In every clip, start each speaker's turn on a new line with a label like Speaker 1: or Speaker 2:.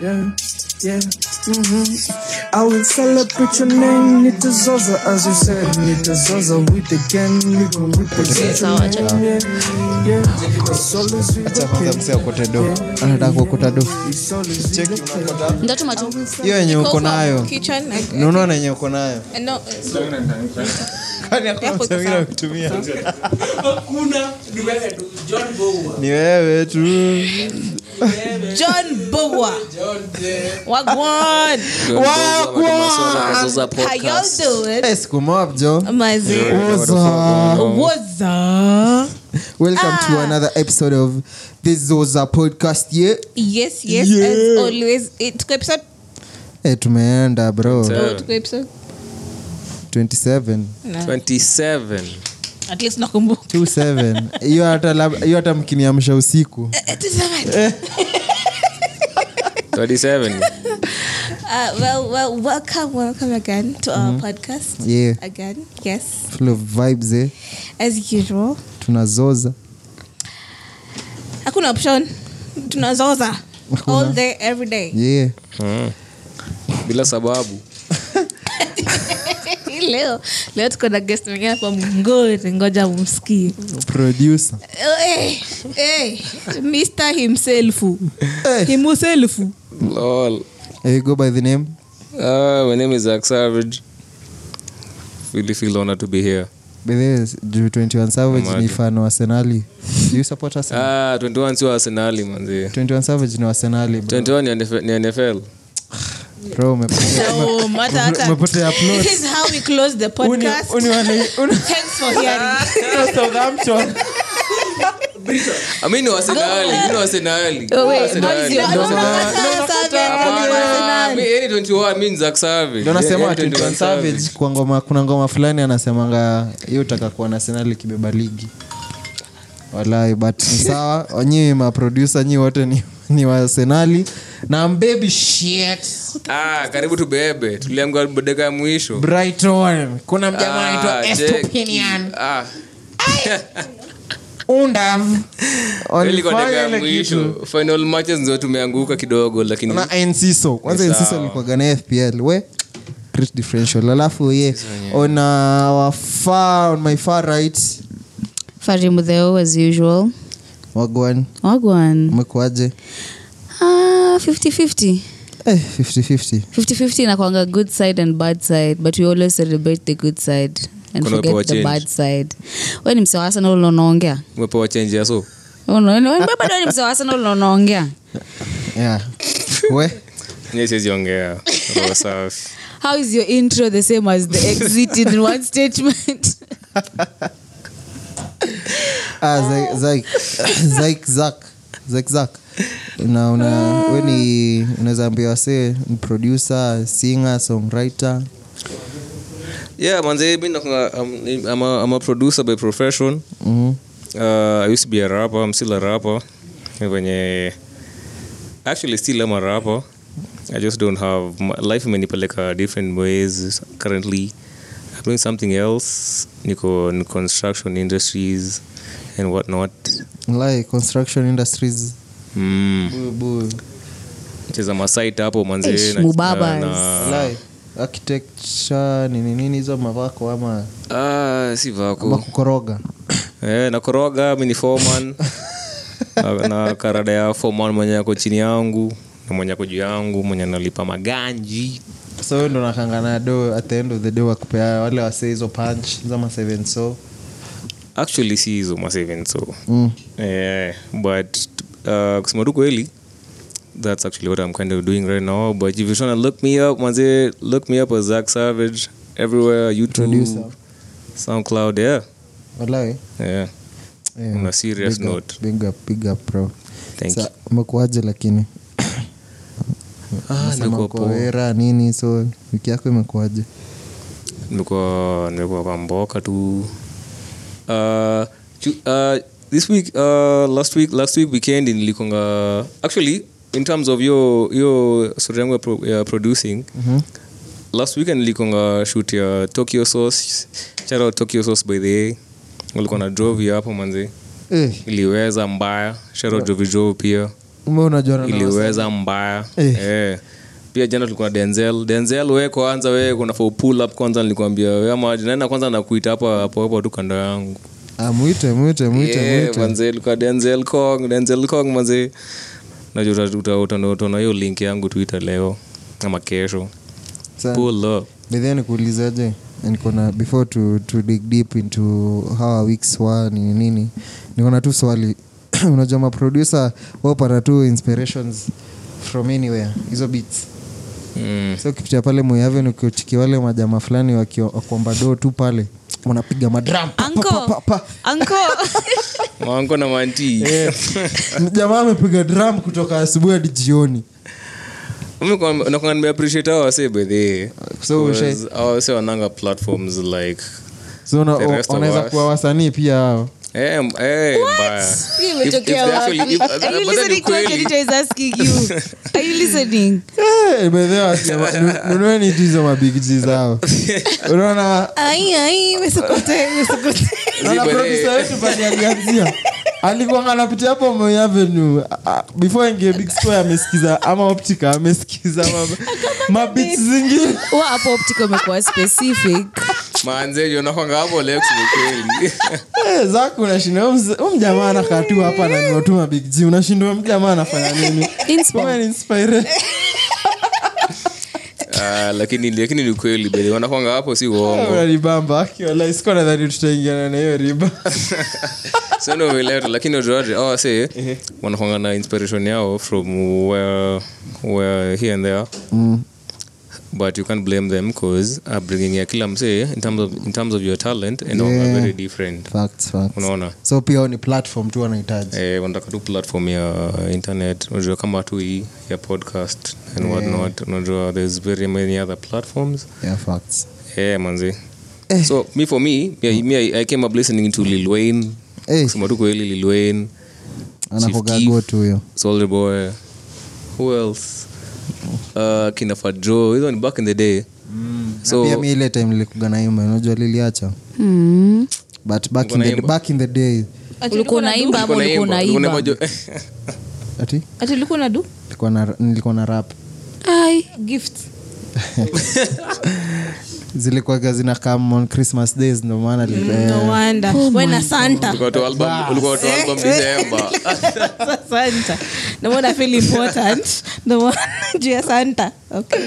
Speaker 1: yeah, yeah. hmm I will celebrate your name, Nita Zaza, as you said, Nita Zaza with the gang, we gon' represent your name, yeah, yeah. It's always we
Speaker 2: Acha kwanza msee akote do anataka kuokota do
Speaker 3: ndatuma tu.
Speaker 2: Hiyo yenye uko nayo. Nunua yenye uko nayo. Kutumia ni wewe tu
Speaker 4: John Bowa. Wagwan. How y'all doing?
Speaker 2: Siku mob jo
Speaker 4: Mazi.
Speaker 2: What's up?
Speaker 4: What's up?
Speaker 2: welcome to
Speaker 4: Ah.
Speaker 2: another episode of this zoza podcast yeah
Speaker 4: Yes, yes,
Speaker 2: Yeah.
Speaker 4: as always. Eh, tuko episode?
Speaker 2: eh tumeenda bro
Speaker 4: tuko episode?
Speaker 2: 27
Speaker 4: No.
Speaker 5: 27
Speaker 4: At least nakumbuka.
Speaker 2: 27 hiyo hata hiyo hata mkiniamsha usiku
Speaker 4: Eh, tuseme.
Speaker 5: 27
Speaker 4: Uh, well, well, welcome, welcome again to our podcast.
Speaker 2: yeah
Speaker 4: Again, yes,
Speaker 2: full of vibes eh
Speaker 4: as usual.
Speaker 2: tunazoza
Speaker 4: Hakuna option. Tunazoza. All day, every day.
Speaker 2: yeah
Speaker 5: bila sababu
Speaker 4: leo. Leo tuko na guest mengine hapa mngori ngoja mumsikie
Speaker 2: producer.
Speaker 4: Eh, eh, mr himself.
Speaker 2: Eh.
Speaker 4: himself.
Speaker 5: Lol.
Speaker 2: Go by the name?
Speaker 5: Uh, my name is Zach Savage. Really feel honored to be here.
Speaker 2: By the way, juu 21 savage ni fan wa arsenali do you support arsenal?
Speaker 5: Ah 21 sio arsenali manzi.
Speaker 2: 21 savage ni wa arsenali
Speaker 5: 21 ni NFL ni NFL
Speaker 2: bro umepotea
Speaker 4: hata- hata-
Speaker 2: umepotea plot
Speaker 4: this is how we close the podcast.
Speaker 2: Uni- uni wale- uni-
Speaker 4: thanks for hearing
Speaker 2: Southampton.
Speaker 5: I mean ni arsenali mimi ni arsenali
Speaker 4: wait,
Speaker 5: Arsenali.
Speaker 4: what is your-
Speaker 2: Ndio
Speaker 4: no,
Speaker 2: nasema-
Speaker 4: no,
Speaker 2: ndio
Speaker 4: no,
Speaker 2: nakata-
Speaker 4: Arsenal.
Speaker 5: Hapana, mi- any 21 means Zach Savage.
Speaker 2: Ndio nasema
Speaker 5: Any
Speaker 2: 21 savage kwa ngoma kuna ngoma fulani anasemanga hiyo utaka kuwa na kibeba ligi walai but ni sawa. Nyi maproducer nyi wote ni, ni wasenali na mbebi shit.
Speaker 5: Ah karibu tubebe tuliambiwa bodeka ya mwisho.
Speaker 2: Brighton. Kuna mjamaa anaitwa
Speaker 5: Ah,
Speaker 2: estopinian.
Speaker 5: Ah, ilikuwa dakika final matches ndio tumeanguka kidogo lakini
Speaker 2: na kwanza
Speaker 5: Ni
Speaker 2: ensiso na fpl we great differential. Alafu ye on our far on my far right
Speaker 3: farimudheo as usual.
Speaker 2: Wagwan.
Speaker 3: Wagwan.
Speaker 2: Umekuaje
Speaker 3: ah, 50-50
Speaker 2: eh, 50-50
Speaker 3: 50-50 inakwanga good side and bad side but we always celebrate the good side and
Speaker 5: Kuna
Speaker 3: forget the bad side. We ni mse wa arsenal unaongea?
Speaker 5: Umepewa change ya so?
Speaker 3: Bado ni mse wa arsenal unaongea?
Speaker 2: Yeah. we?
Speaker 5: Ongea. Safi.
Speaker 3: How is your intro the same as the exit in one statement
Speaker 2: ah, Zaik- Zaik- Zaik Zak. Una una we ni unaweza ambia wasee ni producer singer songwriter.
Speaker 5: Yeah manze mi nakunga I'm, I'm, a, I'm a producer by profession.
Speaker 2: Mhm.
Speaker 5: uh, i used to be a rapper i'm still a rapper. Venye actually still am a rapper. I just don't have my, life imenipeleka different ways currently doing something else niko in construction industries and whatnot.
Speaker 2: Like construction industries.
Speaker 5: Mm. Cheza masite hapo manze
Speaker 3: Eish,
Speaker 5: na-
Speaker 3: mubabas.
Speaker 2: architecture nini nini hizo mavako ama
Speaker 5: Ah, si vako.
Speaker 2: kukoroga.
Speaker 5: Eh, nakoroga mi ni foman na, na karada ya foman mwenye ako chini yangu na mwenye ako juu yangu mwenye analipa maganji
Speaker 2: so ndo nakangana do at the end of the day wakupea wale wasee hizo punch za ma so
Speaker 5: actually si hizo ma so
Speaker 2: mm.
Speaker 5: yeah, but uh, kusema tu kweli that's actually what i'm kind of doing right now but if you're trying to look me up manze look me up as Zach Savage everywhere YouTube
Speaker 2: Producer.
Speaker 5: SoundCloud yeah
Speaker 2: walai
Speaker 5: yeah
Speaker 2: Yeah.
Speaker 5: On a serious
Speaker 2: Big up,
Speaker 5: note.
Speaker 2: big up, big up, bro.
Speaker 5: thank
Speaker 2: Sa-
Speaker 5: you
Speaker 2: umekuaje lakini
Speaker 5: ah,
Speaker 2: nini so wiki yako imekuaje
Speaker 5: nimekuwa nimekuwa kwa mboka tu. Uh, ju- uh, this week uh, last week last week weekend nilikonga actually in terms of yo yo story yangu ya, pro, ya producing
Speaker 2: Mhm.
Speaker 5: last weekend nilikonga shoot ya tokyo sauce. Shout out tokyo sauce by the way. Walikuwa na drove hapo manzi
Speaker 2: Eh,
Speaker 5: iliweza mbaya. Shout out Jovi Joe pia iliweza mbaya.
Speaker 2: Eh.
Speaker 5: eh. pia jana tulikuwa denzel. Denzel we kwanza we kunafaa pull up kwanza nilikwambia naenda kwanza nakuita hapa hapo hapo tu kando yangu.
Speaker 2: Ah, mwite mwite mwite
Speaker 5: Yeah,
Speaker 2: mwite.
Speaker 5: denzel kong denzel kong manze. Utaona hiyo link yangu twitter leo ama kesho.
Speaker 2: Sa-
Speaker 5: pull up.
Speaker 2: bedhia nikuulizaje? Nikona before to, to dig deep into how our weeks were ni nini. Nikona tu swali unajua maproducer wapata tu inspirations from anywhere hizo beats
Speaker 5: mm.
Speaker 2: so kipitia pale moyave ukichiki wale majama fulani waki- wakuomba doo tu pale wanapiga madram pa, pa, pa, pa,
Speaker 4: Uncle.
Speaker 2: pa.
Speaker 4: Uncle.
Speaker 5: wanko na manti
Speaker 2: Eh, jamaa amepiga drum kutoka asubuhi hadi jioni
Speaker 5: nakwanga nimeappreciate hao wase bedhe
Speaker 2: So
Speaker 5: wananga platforms like
Speaker 2: so una-
Speaker 5: The rest of
Speaker 2: wanaweza
Speaker 5: us.
Speaker 2: kuwa wasanii pia hao
Speaker 5: eh, eh?
Speaker 2: Eh, wasema, nu- nunueni tu hizo mabigji zao. Unaona? Wetu alikuwa anapitia hapo Moi Avenue. Ah, before ingie big square amesikiza ama optica amesikiza ma- mabits zingine.
Speaker 3: Wa optica umekuwa specific.
Speaker 5: manze jonakwanga hapo lex kweli.
Speaker 2: Eh, zako unashinda. Mjamaa anakaa tu hapa mabig g unashindwa mjamaa anafanya nini. Inspire.
Speaker 5: Ah, lakini lakini ni kweli wanakwanga hapo si uongo.
Speaker 2: Ribamba akiwala sikuwa nadhani tutaingiana na hiyo riba
Speaker 5: sio umeleta lakini ujuaje oh say wanakwanga na inspiration yao from where where here and there. But you can't blame them because upbringing ya kila msee in terms of, in terms of your talent and all
Speaker 2: Yeah.
Speaker 5: very different.
Speaker 2: Facts, facts.
Speaker 5: unaona?
Speaker 2: So pia ni platform tu wanahitaji.
Speaker 5: Eh, wanataka tu platform ya internet. Unajua kama tu hii ya podcast and what not unajua there's very many other platforms.
Speaker 2: Yeah, facts.
Speaker 5: yeah manzi so me for me yeah, me I, I came up listening to Lil Wayne
Speaker 2: Eh,
Speaker 5: kusema tu kweli
Speaker 2: lilwain huyo.
Speaker 5: Soldier who else? Uh, kina Fadjo hizo ni back in the day. So
Speaker 2: pia mi ile time nilikuga naimba unajua liliacha.
Speaker 3: Mm.
Speaker 2: but back in, the, back in the day.
Speaker 3: Ulikuwa unaimba ama ulikuwa
Speaker 5: Ulikuwa
Speaker 3: unaimba?
Speaker 5: unaimba,
Speaker 2: ati?
Speaker 4: Ati ulikuwa na
Speaker 2: nilikuwa na, nilikuwa na rap.
Speaker 3: Ai.
Speaker 4: gift
Speaker 2: zilikuwaga zina come on christmas days ndo maana nilikuwa- eh,
Speaker 4: no wonder. We na santa.
Speaker 5: Ulikuwa tu album ulikuwa tu album December.
Speaker 4: santa. No one I feel important. No one juu ya santa. Okay.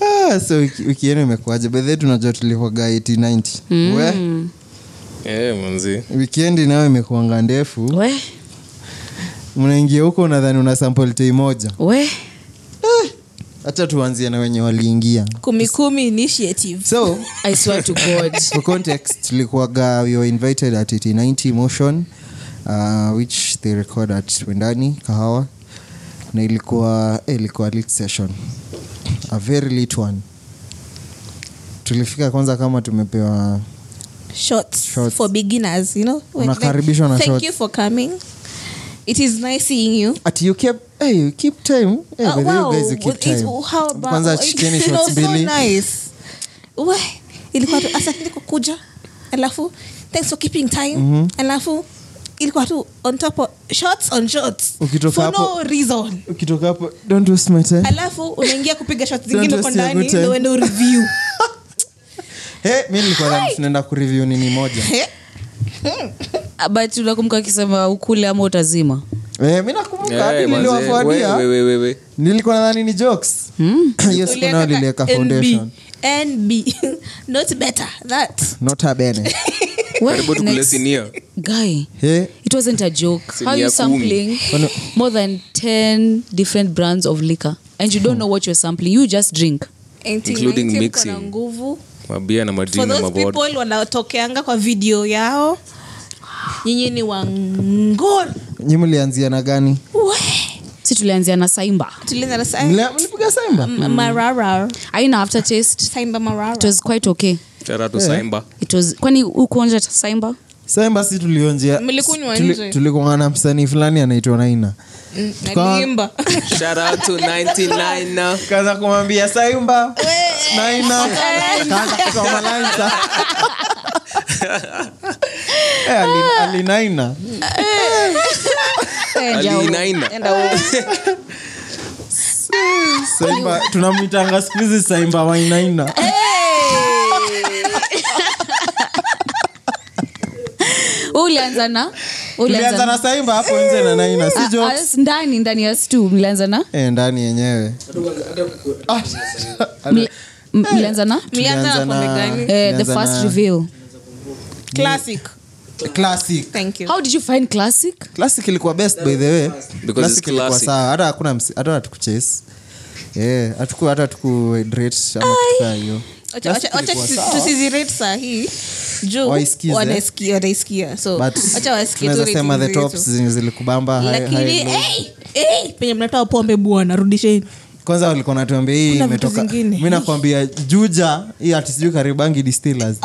Speaker 2: Ah, so wiki- yenu imekuaje bedhe tunajua tulikuwaga 8090 we?
Speaker 5: Eh
Speaker 2: nayo imekuanga ndefu.
Speaker 3: We.
Speaker 2: mnaingia huko unadhani una sample tei moja?
Speaker 3: We.
Speaker 2: Hacha tuanzie na wenye waliingia.
Speaker 4: Kumi kumi initiative.
Speaker 2: So
Speaker 3: I swear to God.
Speaker 2: for context tulikuwaga we were invited at 8090 motion uh, which they record at wendani kahawa. Na ilikuwa eh, ilikuwa lit session. A very lit one. Tulifika kwanza kama tumepewa
Speaker 4: shots,
Speaker 2: Shots.
Speaker 4: for beginners you know?
Speaker 2: Unakaribishwa na
Speaker 4: thank
Speaker 2: shots.
Speaker 4: you for coming. It is nice seeing you.
Speaker 2: At you keep hey, keep time. Hey,
Speaker 4: Uh, wow,
Speaker 2: you guys you keep time. kwanza chikeni shots
Speaker 4: so nice. We, ilikuwa tu asante kwa kuja alafu thanks for keeping time. Alafu ilikuwa tu on top of shots on shots.
Speaker 2: Ukitoka
Speaker 4: for
Speaker 2: hapo-
Speaker 4: no reason.
Speaker 2: ukitoka hapo don't waste my time.
Speaker 4: Alafu unaingia kupiga shots zingine
Speaker 2: kwa
Speaker 4: ndani ndio uende ureview.
Speaker 2: Hey, mi nilikuwa nadhani tunaenda kureview nini moja?
Speaker 3: But unakumbuka akisema ukule ama utazima
Speaker 2: eh, mi nakumbuka hadi
Speaker 5: manze,
Speaker 2: niliwafuadia
Speaker 5: we- we- we- we.
Speaker 2: nilikuwa nadhani ni jokes? Hiyo siku nayo liliweka foundation.
Speaker 4: Nb not better that.
Speaker 2: Not a bene.
Speaker 5: Karibu tukule sinia
Speaker 3: guy
Speaker 2: hey,
Speaker 3: it wasn't a joke. How you sampling? More than 10 different brands of liquor. And you don't know what you're sampling. You just drink.
Speaker 5: Including mixing.
Speaker 4: nguvu?
Speaker 5: Mabia na
Speaker 4: for
Speaker 5: majini na
Speaker 4: those
Speaker 5: mabod
Speaker 4: people wanatokeanga kwa video yao nyinyi ni wangor
Speaker 2: nyi mlianzia na gani?
Speaker 3: Si tulianzia na saimba
Speaker 2: mlipiga saimba
Speaker 4: M- marara.
Speaker 3: Aina aftertaste
Speaker 4: saimba marara.
Speaker 3: It was quite okay.
Speaker 5: Shout to Saimba.
Speaker 3: it was kwani ukuonja saimba
Speaker 2: saimba si tulionjatulikunga
Speaker 4: Mlikunywa nje?
Speaker 2: tulikuwa na msanii fulani anaitwa naina.
Speaker 4: Mm,
Speaker 2: Tukawa-
Speaker 4: naliimba
Speaker 5: Shout out to 99 na
Speaker 2: kaza kumwambia saimba naina. Kaza kusoma malines. Eh, ali- alinaina.
Speaker 3: Enja-
Speaker 5: Alinaina.
Speaker 2: saimba tunamwitanga siku hizi saimba wainaina.
Speaker 3: Ulianza na?
Speaker 2: Tulianza na saimba hapo nje na naina si
Speaker 3: Ah,
Speaker 2: jokes?
Speaker 3: ah, ndani ndani ya stu mlianza na?
Speaker 2: Eh, ndani yenyewe.
Speaker 3: Mlianza na?
Speaker 4: Mlianza
Speaker 3: eh, the first reveal
Speaker 4: Classic.
Speaker 2: classic.
Speaker 4: Thank you.
Speaker 3: how did you find classic?
Speaker 2: Classic ilikuwa best by the way.
Speaker 5: Because
Speaker 2: classic
Speaker 5: it's
Speaker 2: ilikuwa
Speaker 5: classic.
Speaker 2: sawa. Hata hakuna hata hatukuchase. Eh, hatuku hata tukuhydrate ama kukaa hiyo.
Speaker 4: Wacha-
Speaker 2: Classic
Speaker 4: wacha- wacha
Speaker 2: ilikuwa
Speaker 4: tusi-
Speaker 2: sawa.
Speaker 4: tusizirate saa hii. Juu
Speaker 2: Waisikize.
Speaker 4: wanaisikia wanaisikia. So
Speaker 2: but
Speaker 4: wacha wasikie tu
Speaker 2: tunaweza sema the tops zenye zilikubamba
Speaker 4: lakini
Speaker 2: high low.
Speaker 4: hey, hey, penye mnatoa pombe bwana rudisheni
Speaker 2: kwanza walikuwa natuambia hii imetoka. mi nakwambia juja hii karibangi distillers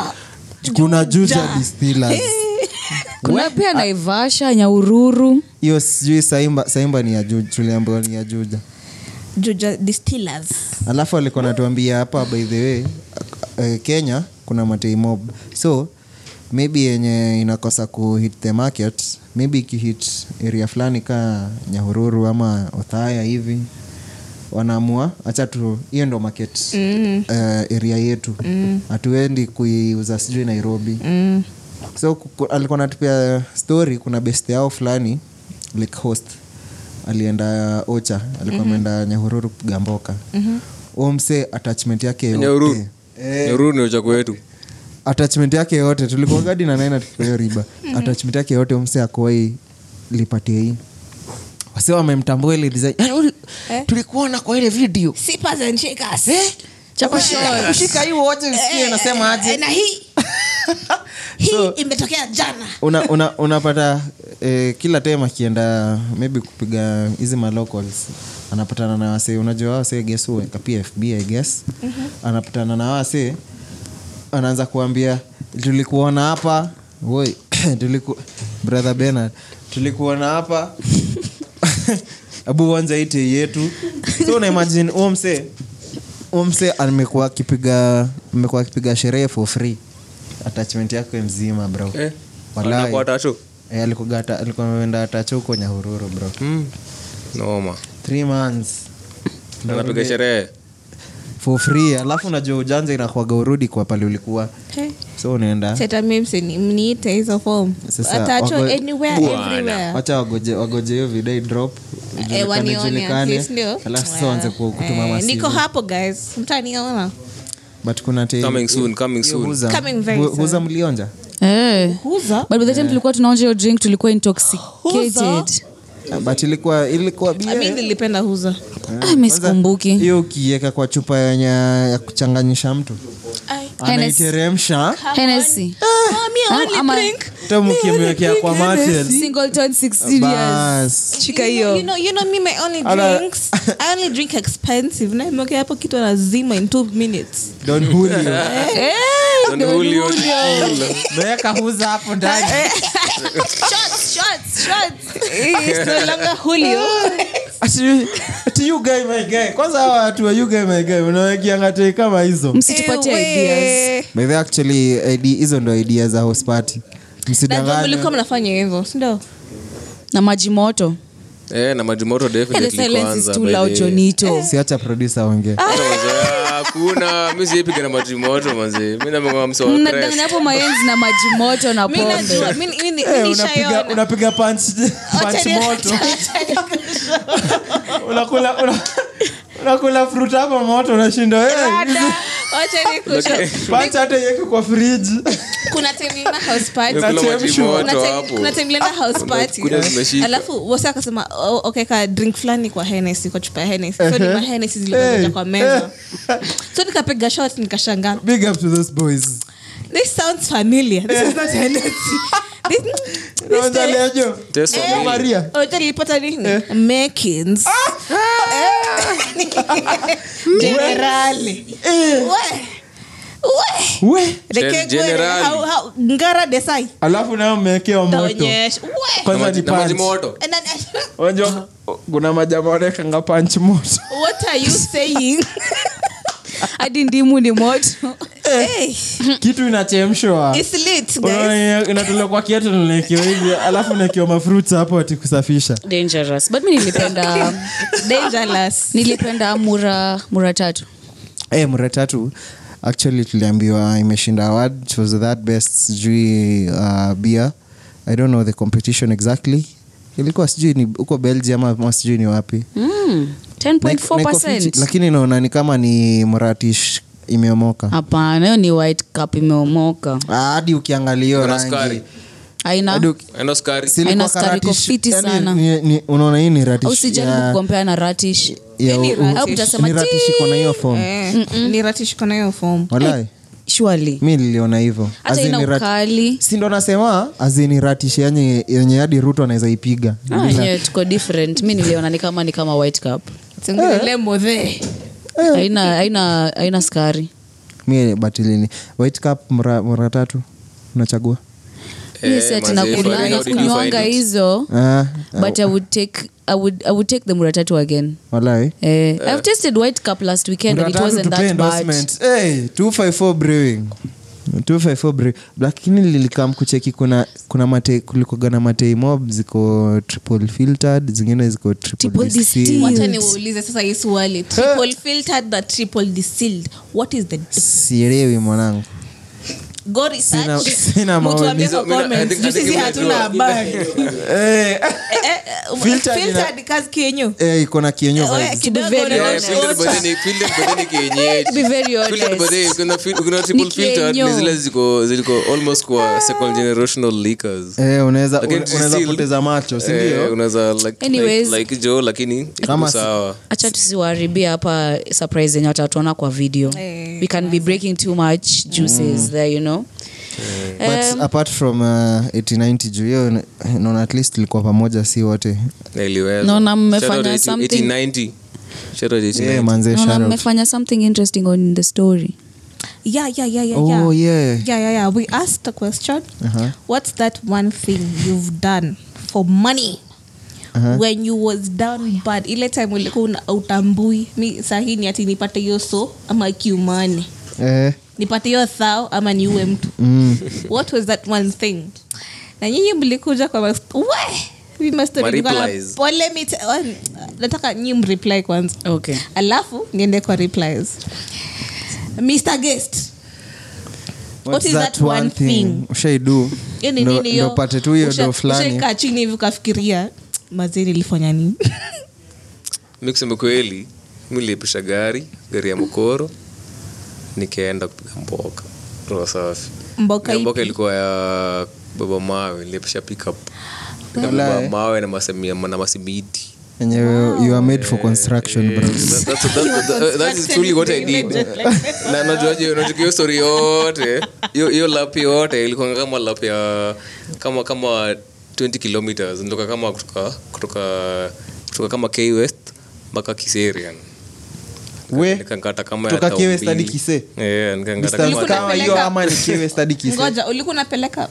Speaker 2: kuna juja distillers.
Speaker 3: Kuna pia naivasha nyaururu
Speaker 2: hiyo sijui saimba, saimba ni ya juja tuliambiwa ni ya juja.
Speaker 4: Juja distillers.
Speaker 2: Alafu alikuwa natuambia hapa by the way uh, kenya kuna matei mob. So maybe yenye inakosa kuhit the market maybe ikihit area fulani kaa nyahururu ama othaya hivi wanaamua hacha tu hiyo ndo market mm. uh, area yetu hatuendi mm. kuiuza sijui nairobi
Speaker 4: mm.
Speaker 2: so alikuwa natupia story kuna best yao fulani like host alienda ocha alikuwa ameenda nyahururu kupiga mboka mm-hmm. mse attachment yake yote
Speaker 5: Nyahururu.
Speaker 2: Eh,
Speaker 5: ni
Speaker 2: attachment yake yote tulikuagadi na naina tukipeyo riba attachment yake yote umse akuwai lipatie hii wase wamemtambua ile design. "Yaani tulikuona kwa ile video.
Speaker 4: Sippers and shakers
Speaker 3: chapa
Speaker 2: kushika hii wote usikie nasema aje.
Speaker 4: Eh, na hii. Hii imetokea jana.
Speaker 2: una, una, unapata eh, kila time akienda maybe kupiga hizi malocals anapatana na wase unajua wase guess who? Pia fb i guess. Anapatana na wase anaanza kuambia tulikuona hapa. Woi tuliku brother benard tulikuona hapa abu wanza ite yetu. So unaimagine umse umse amekuwa akipiga amekuwa akipiga sherehe for free. Attachment yako mzima bro.
Speaker 5: Eh,
Speaker 2: Eh, alikuwa ameenda tacho huko nyahururu bro.
Speaker 5: Mm. noma
Speaker 2: three months.
Speaker 5: Anapiga sherehe
Speaker 2: for free alafu unajua ujanja inakuaga urudi kwa pale ulikuwa. So unaendamniite
Speaker 4: seta mimse hizo
Speaker 2: wagoje hiyo video drop
Speaker 4: Eh, least, ndio.
Speaker 2: alafu sasa wanze kutuma
Speaker 4: Eh, hapo guys. Mtaniona.
Speaker 2: But kuna te-
Speaker 5: Coming soon, coming
Speaker 2: hiyo
Speaker 5: soon.
Speaker 2: huza-
Speaker 4: Coming very
Speaker 2: hu-
Speaker 4: soon.
Speaker 2: huza mlionja?
Speaker 3: Eh. but by the time tulikuwa tunaonja hiyo drink tulikuwa intoxicated
Speaker 2: but ilikuwa ilikuwa bia
Speaker 4: mi nilipenda huza.
Speaker 3: Ah,
Speaker 2: hiyo ukiweka kwa chupa yenye ya kuchanganyisha mtu.
Speaker 3: Hennessy.
Speaker 2: anaiteremsha
Speaker 3: Ama-
Speaker 2: mkimwekea kwa matel
Speaker 3: Singleton 16 years.
Speaker 2: bas.
Speaker 3: Shika
Speaker 4: You know,
Speaker 3: hiyo.
Speaker 4: you know, you know me, my only
Speaker 2: Ala-
Speaker 4: drinks. I only drink expensive. Na imewekea hapo kitu anazima in two minutes.
Speaker 2: don julio
Speaker 5: Don Julio.
Speaker 2: meweka huza hapo ndani.
Speaker 4: Shots, shots, shots. It's no longer Julio.
Speaker 2: Ati- ati you guy my guy. Kwanza hawa watu wa you guy my guy unawekianga tei kama hizo.
Speaker 3: Msitupatie ideas.
Speaker 2: By the actually ID, hizo ndo idea za house party.
Speaker 4: Mlikuwa mnafanya hivyo, si ndio?
Speaker 3: na maji moto
Speaker 5: Eh, na majimoto
Speaker 3: the
Speaker 5: definitely
Speaker 3: silence is
Speaker 5: kwanza,
Speaker 3: too
Speaker 5: by the
Speaker 3: loud
Speaker 5: way.
Speaker 3: jonito
Speaker 2: siacha producer ongee
Speaker 5: Hata manze, hakuna. Mi na majimoto manzi mi
Speaker 3: maenzi na maji moto na
Speaker 4: Mi najua,
Speaker 3: pombe
Speaker 4: mi- mi- mi-
Speaker 2: Eh, punch moto. unakula unakula fruit hapo moto
Speaker 4: nashinda
Speaker 2: punch hata iweke kwa friji
Speaker 4: kuna house party. Alafu wasi akasema okeka ka drink fulani kwa Hennessy, kwa chupa ya Hennessy. so ni mahenesi zilikuja kwa meza so nikapiga shot nikashangaa.
Speaker 2: Big up to those boys
Speaker 4: this sounds familiar this is not
Speaker 5: for me.
Speaker 2: Maria
Speaker 4: Oja nilipata nini? Generali. We. We.
Speaker 2: we
Speaker 4: Rekegwe,
Speaker 5: Generali.
Speaker 4: how- how- Ngara Desai.
Speaker 2: alafu nayo mmewekewa moto
Speaker 4: Taonyesha. We.
Speaker 2: kwanza ni
Speaker 5: Na
Speaker 2: punch
Speaker 5: majimoto
Speaker 4: And then-
Speaker 2: unajua kuna majama panch moto
Speaker 4: What are you saying?
Speaker 3: hadi ndimu ni moto.
Speaker 4: Hey,
Speaker 2: kitu inachemshwa.
Speaker 4: Guys.
Speaker 2: Inatolewa kwa kiatu nanekiwa hivi alafu nakiwa mafruits hapo ati kusafisha.
Speaker 3: Dangerous. But mi nilipenda
Speaker 4: Dangerous.
Speaker 3: nilipenda mura mura tatu.
Speaker 2: Hey, mura tatu. Actually tuliambiwa imeshinda award. It was that best sijui uh, beer. I don't know the competition exactly. Ilikuwa sijui ni huko belgium ama sijui ni wapi.
Speaker 3: Mm,
Speaker 2: Na iko- na iko
Speaker 3: 10.4
Speaker 2: lakini naona ni kama ni mratish imeomoka.
Speaker 3: Hapana hiyo ni white cup imeomoka.
Speaker 2: Ah, hadi ukiangalia rangi.
Speaker 5: sukari.
Speaker 3: aina
Speaker 2: hadi uki-
Speaker 5: Endo skari.
Speaker 2: si ilikuwa
Speaker 3: Haina sukari, iko
Speaker 2: karatish-
Speaker 3: fiti
Speaker 2: yani
Speaker 3: sana.
Speaker 2: ni- ni- unaona hii ni ratish
Speaker 3: usijaribu
Speaker 2: ya-
Speaker 3: na ratish.
Speaker 2: ya
Speaker 4: Ni
Speaker 2: u-
Speaker 4: ratish.
Speaker 3: au utasema
Speaker 2: ni ratish iko na hiyo form
Speaker 4: Eh,
Speaker 3: shwali
Speaker 2: mi niliona hivyo. Si ndo nasema azini ratish yenye yenye hadi ruto anaweza ipiga.
Speaker 3: Ah, tuko different. Mi niliona ni kama ni kama white cup.
Speaker 4: Tengelele
Speaker 3: haina haina haina skari
Speaker 2: mi batilini white cup mara, mara tatu. Unachagua?
Speaker 3: Nakunywanga
Speaker 5: find it?
Speaker 3: hizo.
Speaker 2: Ah,
Speaker 3: but i would take I would, I would take the muratatu again.
Speaker 2: Walai.
Speaker 3: Eh, i've tasted white cup last weekend and it wasn't that bad.
Speaker 2: Hey, 254 brewing. 254 brewing lakini lilikam kucheki kuna kuna mate kulikoga na matei mob ziko triple filtered zingine ziko triple
Speaker 3: Triple
Speaker 2: distilled.
Speaker 3: distilled.
Speaker 4: wacha niwaulize sasa hii swali. Triple filtered na triple distilled. What is the
Speaker 2: sielewi mwanangu
Speaker 4: go research
Speaker 2: sina maoni.
Speaker 4: Mtuambie kwa
Speaker 5: So, mina- I
Speaker 4: comments. Juu sisi hatuna habari
Speaker 2: Eh,
Speaker 4: Eh, eh,
Speaker 2: Filtered
Speaker 4: filtered
Speaker 2: ina-
Speaker 4: kazi kienyo
Speaker 2: eh, iko na kienyo vibes.
Speaker 3: very honest.
Speaker 5: Filtered
Speaker 4: ocha.
Speaker 5: but then- filtered but then kienyeji.
Speaker 3: Be very honest.
Speaker 5: but then kuna kuna triple
Speaker 3: Ni
Speaker 5: ni zile ziko ziliko almost kwa second generational liquors
Speaker 2: Eh, unaweza unaweza poteza macho
Speaker 5: Eh,
Speaker 2: sindio
Speaker 5: unaweza like-
Speaker 3: Anyways.
Speaker 5: like- like lakini
Speaker 2: Kama
Speaker 5: sawa
Speaker 3: acha tusiwaharibia hapa surprise yenye watatuona kwa video
Speaker 4: Eh,
Speaker 3: we can be breaking too much juices there you know
Speaker 2: but apart from uh, 890 juu hiyo naona at least ilikuwa pamoja si wote.
Speaker 3: Naona mmefanya something-
Speaker 5: 8090. Shout out to 8090.
Speaker 2: yeah, manze
Speaker 3: naona mmefanya something interesting on the story.
Speaker 4: Yeah yeah yeah yeah
Speaker 2: Oh,
Speaker 4: yeah.
Speaker 2: yeah.
Speaker 4: yeah yeah yeah. We asked a question.
Speaker 2: Uh-huh.
Speaker 4: what's that one thing you've done for money?
Speaker 2: Uh-huh.
Speaker 4: when you was down bad. Ile time ulikuwa utambui mi sahini ati nipate hiyo so ama kiumane
Speaker 2: Eh,
Speaker 4: nipate hiyo thao ama niue mtu.
Speaker 2: Mm.
Speaker 4: what was that one thing? Na nyinyi mlikuja kwa mas- we pole oh, nataka nyi mreply kwanza.
Speaker 3: Okay.
Speaker 4: Alafu niende kwa replies. Mr guest.
Speaker 2: What's that
Speaker 4: that one thing?
Speaker 2: ushaidu tu hiyo do fulani.
Speaker 4: chini hivi ukafikiria mazee nilifanya nini?
Speaker 5: Mi kusema kweli mi nilipisha gari gari ya mkoro nikaenda kupiga mboka. Roho safi.
Speaker 4: Mboka
Speaker 5: mboka ilikuwa ya baba mawe. Nilipisha pickup mawe na masemia na masimiti.
Speaker 2: Enye you are made for construction bro.
Speaker 5: That- that's- that- that- that is truly what I did. na najuaje unajua hiyo story yote? Hiyo hiyo lap yote ilikuanga kama lap ya kama kama 20 kilometers. Ndoka kama kutoka kutoka kutoka kama K West mpaka Kiserian
Speaker 2: we
Speaker 5: nikangata kama ya
Speaker 2: Kutoka?
Speaker 5: Eh,
Speaker 2: hiyo ama ni kiwe study kise
Speaker 4: ngoja ulikuwa unapeleka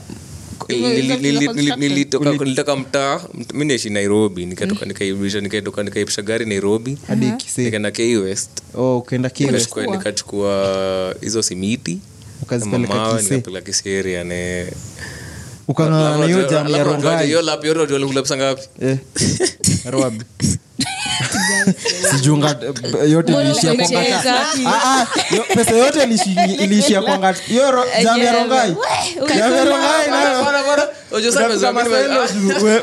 Speaker 5: Nili- nili- nili- nili- nilitoka mtaa mi naishi nairobi nikatoka nikaibisha nikatoka nikaipisha gari nairobi.
Speaker 2: Kise
Speaker 5: nikaenda K West.
Speaker 2: Oh ukaenda
Speaker 5: nikachukua nikachukua hizo simiti. Mawe nikapeleka kiseri ne
Speaker 2: ukangana na hiyo jamu ya rongai.
Speaker 5: hiyo lap yote unajua pesa ngapi?
Speaker 2: Eh, Rob. Sijunga yote iliishia. Ah, ah, yote iliishia kwanga hiyo